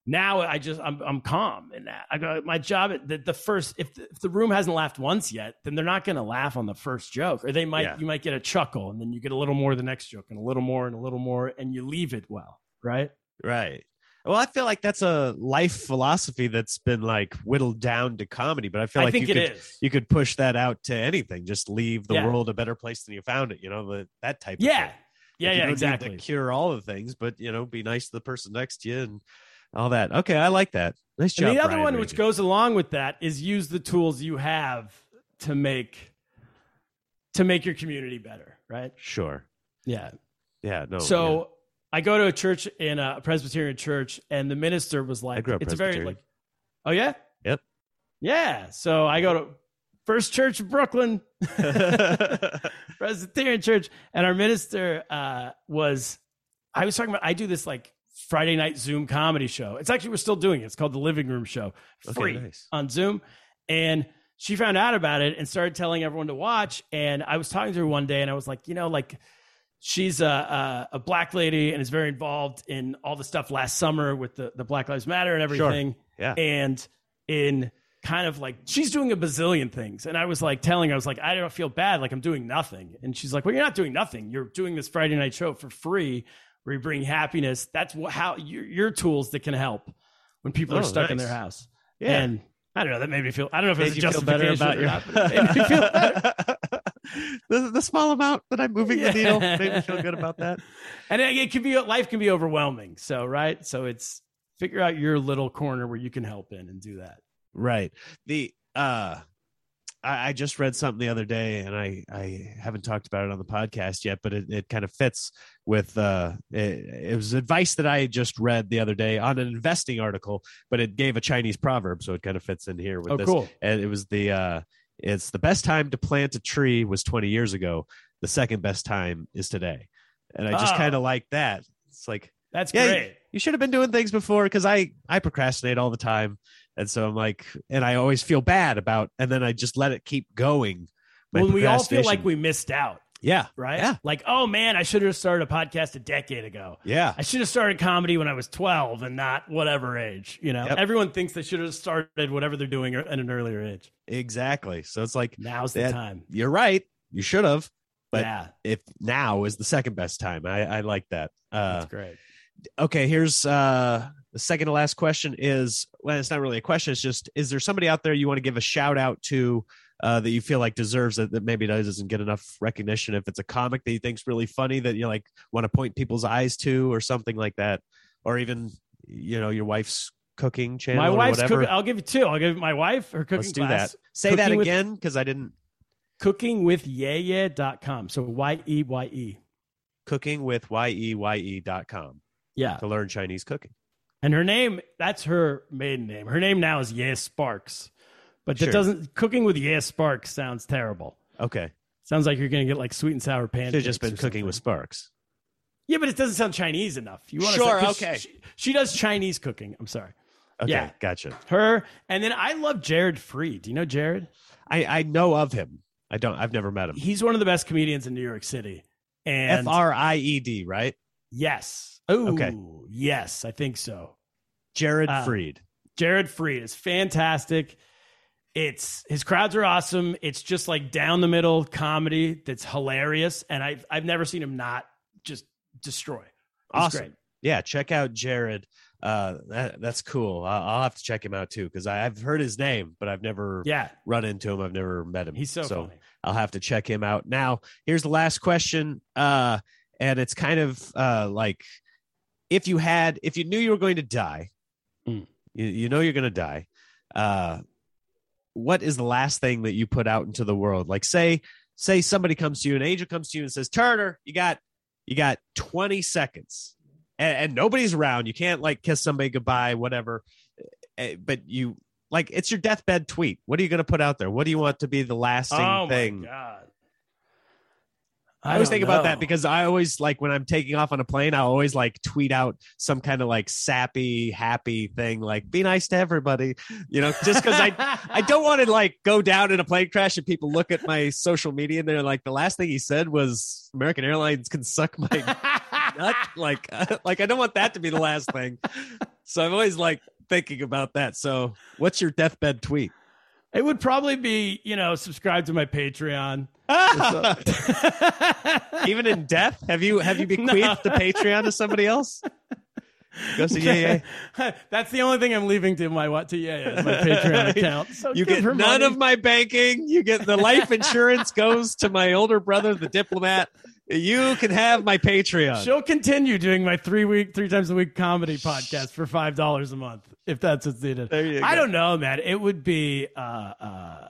now I just I'm I'm calm in that. I go my job at the, the first if the, if the room hasn't laughed once yet, then they're not going to laugh on the first joke, or they might Yeah. you might get a chuckle, and then you get a little more the next joke, and a little more and a little more, and you leave it well, right? Right. Well, I feel like that's a life philosophy that's been like whittled down to comedy, but I feel I like you could is. you could push that out to anything. Just leave the Yeah. world a better place than you found it. You know, the, that type. Of Yeah, thing. yeah, Like, yeah, exactly. to cure all the things, but you know, be nice to the person next to you and all that. Okay, I like that. Nice job. And the other Brian one, which goes along with that, is use the tools you have to make to make your community better, right? sure. Yeah. Yeah. No. so I go to a church in a Presbyterian church, and the minister was like, I grew up "It's a very like, oh yeah, Yep. yeah." So I go to First Church of Brooklyn. Presbyterian Church, and our minister uh, was. I was talking about. I do this like Friday night Zoom comedy show. It's actually we're still doing it. It's called the Living Room Show, Okay, free nice. on Zoom, and she found out about it and started telling everyone to watch. And I was talking to her one day, and I was like, you know, like she's a, a, a black lady and is very involved in all the stuff last summer with the, the Black Lives Matter and everything. Yeah. And in kind of like, she's doing a bazillion things. And I was like telling her, I was like, I don't feel bad. Like I'm doing nothing. And she's like, well, you're not doing nothing. You're doing this Friday night show for free where you bring happiness. That's what, how your, your tools that can help when people Oh, are stuck in their house. Yeah. And I don't know. That made me feel. I don't know if Made it's a you feel better about or your not, it made me feel better. the, the small amount that I'm moving Yeah. the needle made me feel good about that. and it, it can be life can be overwhelming. So right. So it's figure out your little corner where you can help in and do that. Right. The uh I, I just read something the other day and I I haven't talked about it on the podcast yet, but it, it kind of fits with uh it, it was advice that I just read the other day on an investing article, but it gave a Chinese proverb, so it kind of fits in here with Oh, this. cool. And it was the uh it's the best time to plant a tree was 20 years ago. The second best time is today. And I just ah. Oh. kind of like that. It's like That's Yeah, great. you should have been doing things before because I I procrastinate all the time. and so I'm like, and I always feel bad about, and then I just let it keep going. My when we all feel like we missed out, yeah, right? Yeah. Like, oh man, I should have started a podcast a decade ago. yeah, I should have started comedy when I was 12 and not whatever age. You know, Yep. everyone thinks they should have started whatever they're doing at an earlier age. exactly. So it's like Now's the time. you're right, you should have. but- yeah, If now is the second best time, I, I like that. Uh, that's great. okay, here's uh, the second to last question is well, it's not really a question. It's just is there somebody out there you want to give a shout out to uh, that you feel like deserves it that maybe doesn't get enough recognition? If it's a comic that you think's really funny that you like want to point people's eyes to or something like that, or even you know your wife's cooking channel My wife's cooking. I'll give you two. I'll give my wife her cooking Let's do class. that. Say that Cooking with- again because I didn't. cooking with Cookingwithyeye.com. So Y E Y E. Cooking with y e y e dot com Yeah. to learn Chinese cooking. And her name, that's her maiden name. Her name now is Ye Sparks. But that Sure. doesn't, cooking with Ye Sparks sounds terrible. Okay, Sounds like you're going to get like sweet and sour pancakes. should just been cooking with. Sparks. Yeah, but it doesn't sound Chinese enough. You want Sure, to okay. She, she does Chinese cooking. I'm sorry. Okay, Yeah. gotcha. Her. And then I love Jared Freed. Do you know Jared? I I know of him. I don't. I've never met him. He's one of the best comedians in New York City. And F R I E D, right? yes. Oh, Okay. yes, I think so. Jared Uh, Freed. Jared Freed is fantastic. It's his crowds are awesome. It's just like down the middle comedy that's hilarious, and I've I've never seen him not just destroy. It's Awesome. great. Yeah, check out Jared. Uh, that, that's cool. I'll, I'll have to check him out too because I've heard his name, but I've never Yeah, run into him. I've never met him. he's so, funny. I'll have to check him out. Now, here's the last question. Uh, and it's kind of uh, like if you had, if you knew you were going to die, Mm. you, you know you're going to die. Uh, what is the last thing that you put out into the world? Like, say, say somebody comes to you, an angel comes to you and says, Turner, you got, you got 20 seconds, and, and nobody's around. You can't like kiss somebody goodbye, whatever. But you like it's your deathbed tweet. What are you going to put out there? What do you want to be the lasting Oh thing? my god! I always don't think about that because I always like when I'm taking off on a plane, I always like tweet out some kind of like sappy, happy thing, like "be nice to everybody," you know, just because I I don't want to like go down in a plane crash and people look at my social media and they're like, the last thing he said was American Airlines can suck my nut. Like, like I don't want that to be the last thing. So I'm always like thinking about that. So, what's your deathbed tweet? It would probably be you know subscribe to my Patreon. Even in death, have you have you bequeathed the Patreon to somebody else? Go see, yeah, yeah. That's the only thing I'm leaving to my what to yeah, yeah is my Patreon account. So You get none money. of my banking. You get the life insurance goes to my older brother, the diplomat. You can have my Patreon. She'll continue doing my three week, three times a week comedy podcast for five dollars a month if that's what's needed. There you I don't know, man. It would be uh, uh,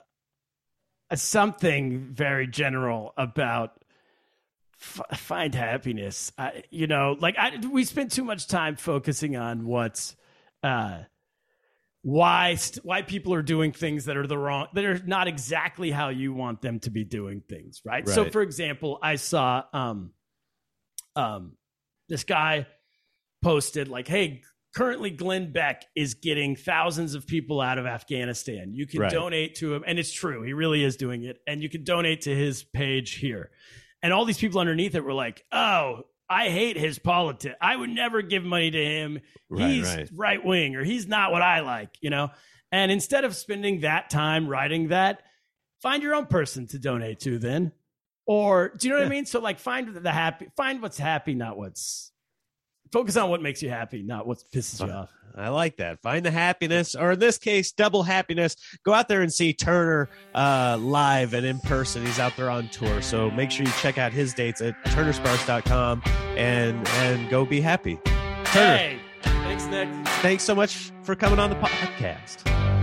something very general about f- find happiness. I, you know, like I, we spent too much time focusing on what's uh, why st- why people are doing things that are the wrong that are not exactly how you want them to be doing things, right? So, for example, I saw um, um, this guy posted like, "Hey." Currently, Glenn Beck is getting thousands of people out of Afghanistan. You can Right. donate to him, and it's true. He really is doing it. And you can donate to his page here. And all these people underneath it were like, "Oh, I hate his politics. I would never give money to him. Right, he's right. right wing, or he's not what I like." You know. And instead of spending that time writing that, find your own person to donate to. Then, or do you know what I mean? So, like, find the happy. Find what's happy, not what's. Focus on what makes you happy, not what pisses you off. I like that. Find the happiness, or in this case, double happiness. Go out there and see Turner uh, live and in person. He's out there on tour. So make sure you check out his dates at turnersparks.com and and go be happy. Turner, Hey, thanks, Nick. thanks so much for coming on the podcast.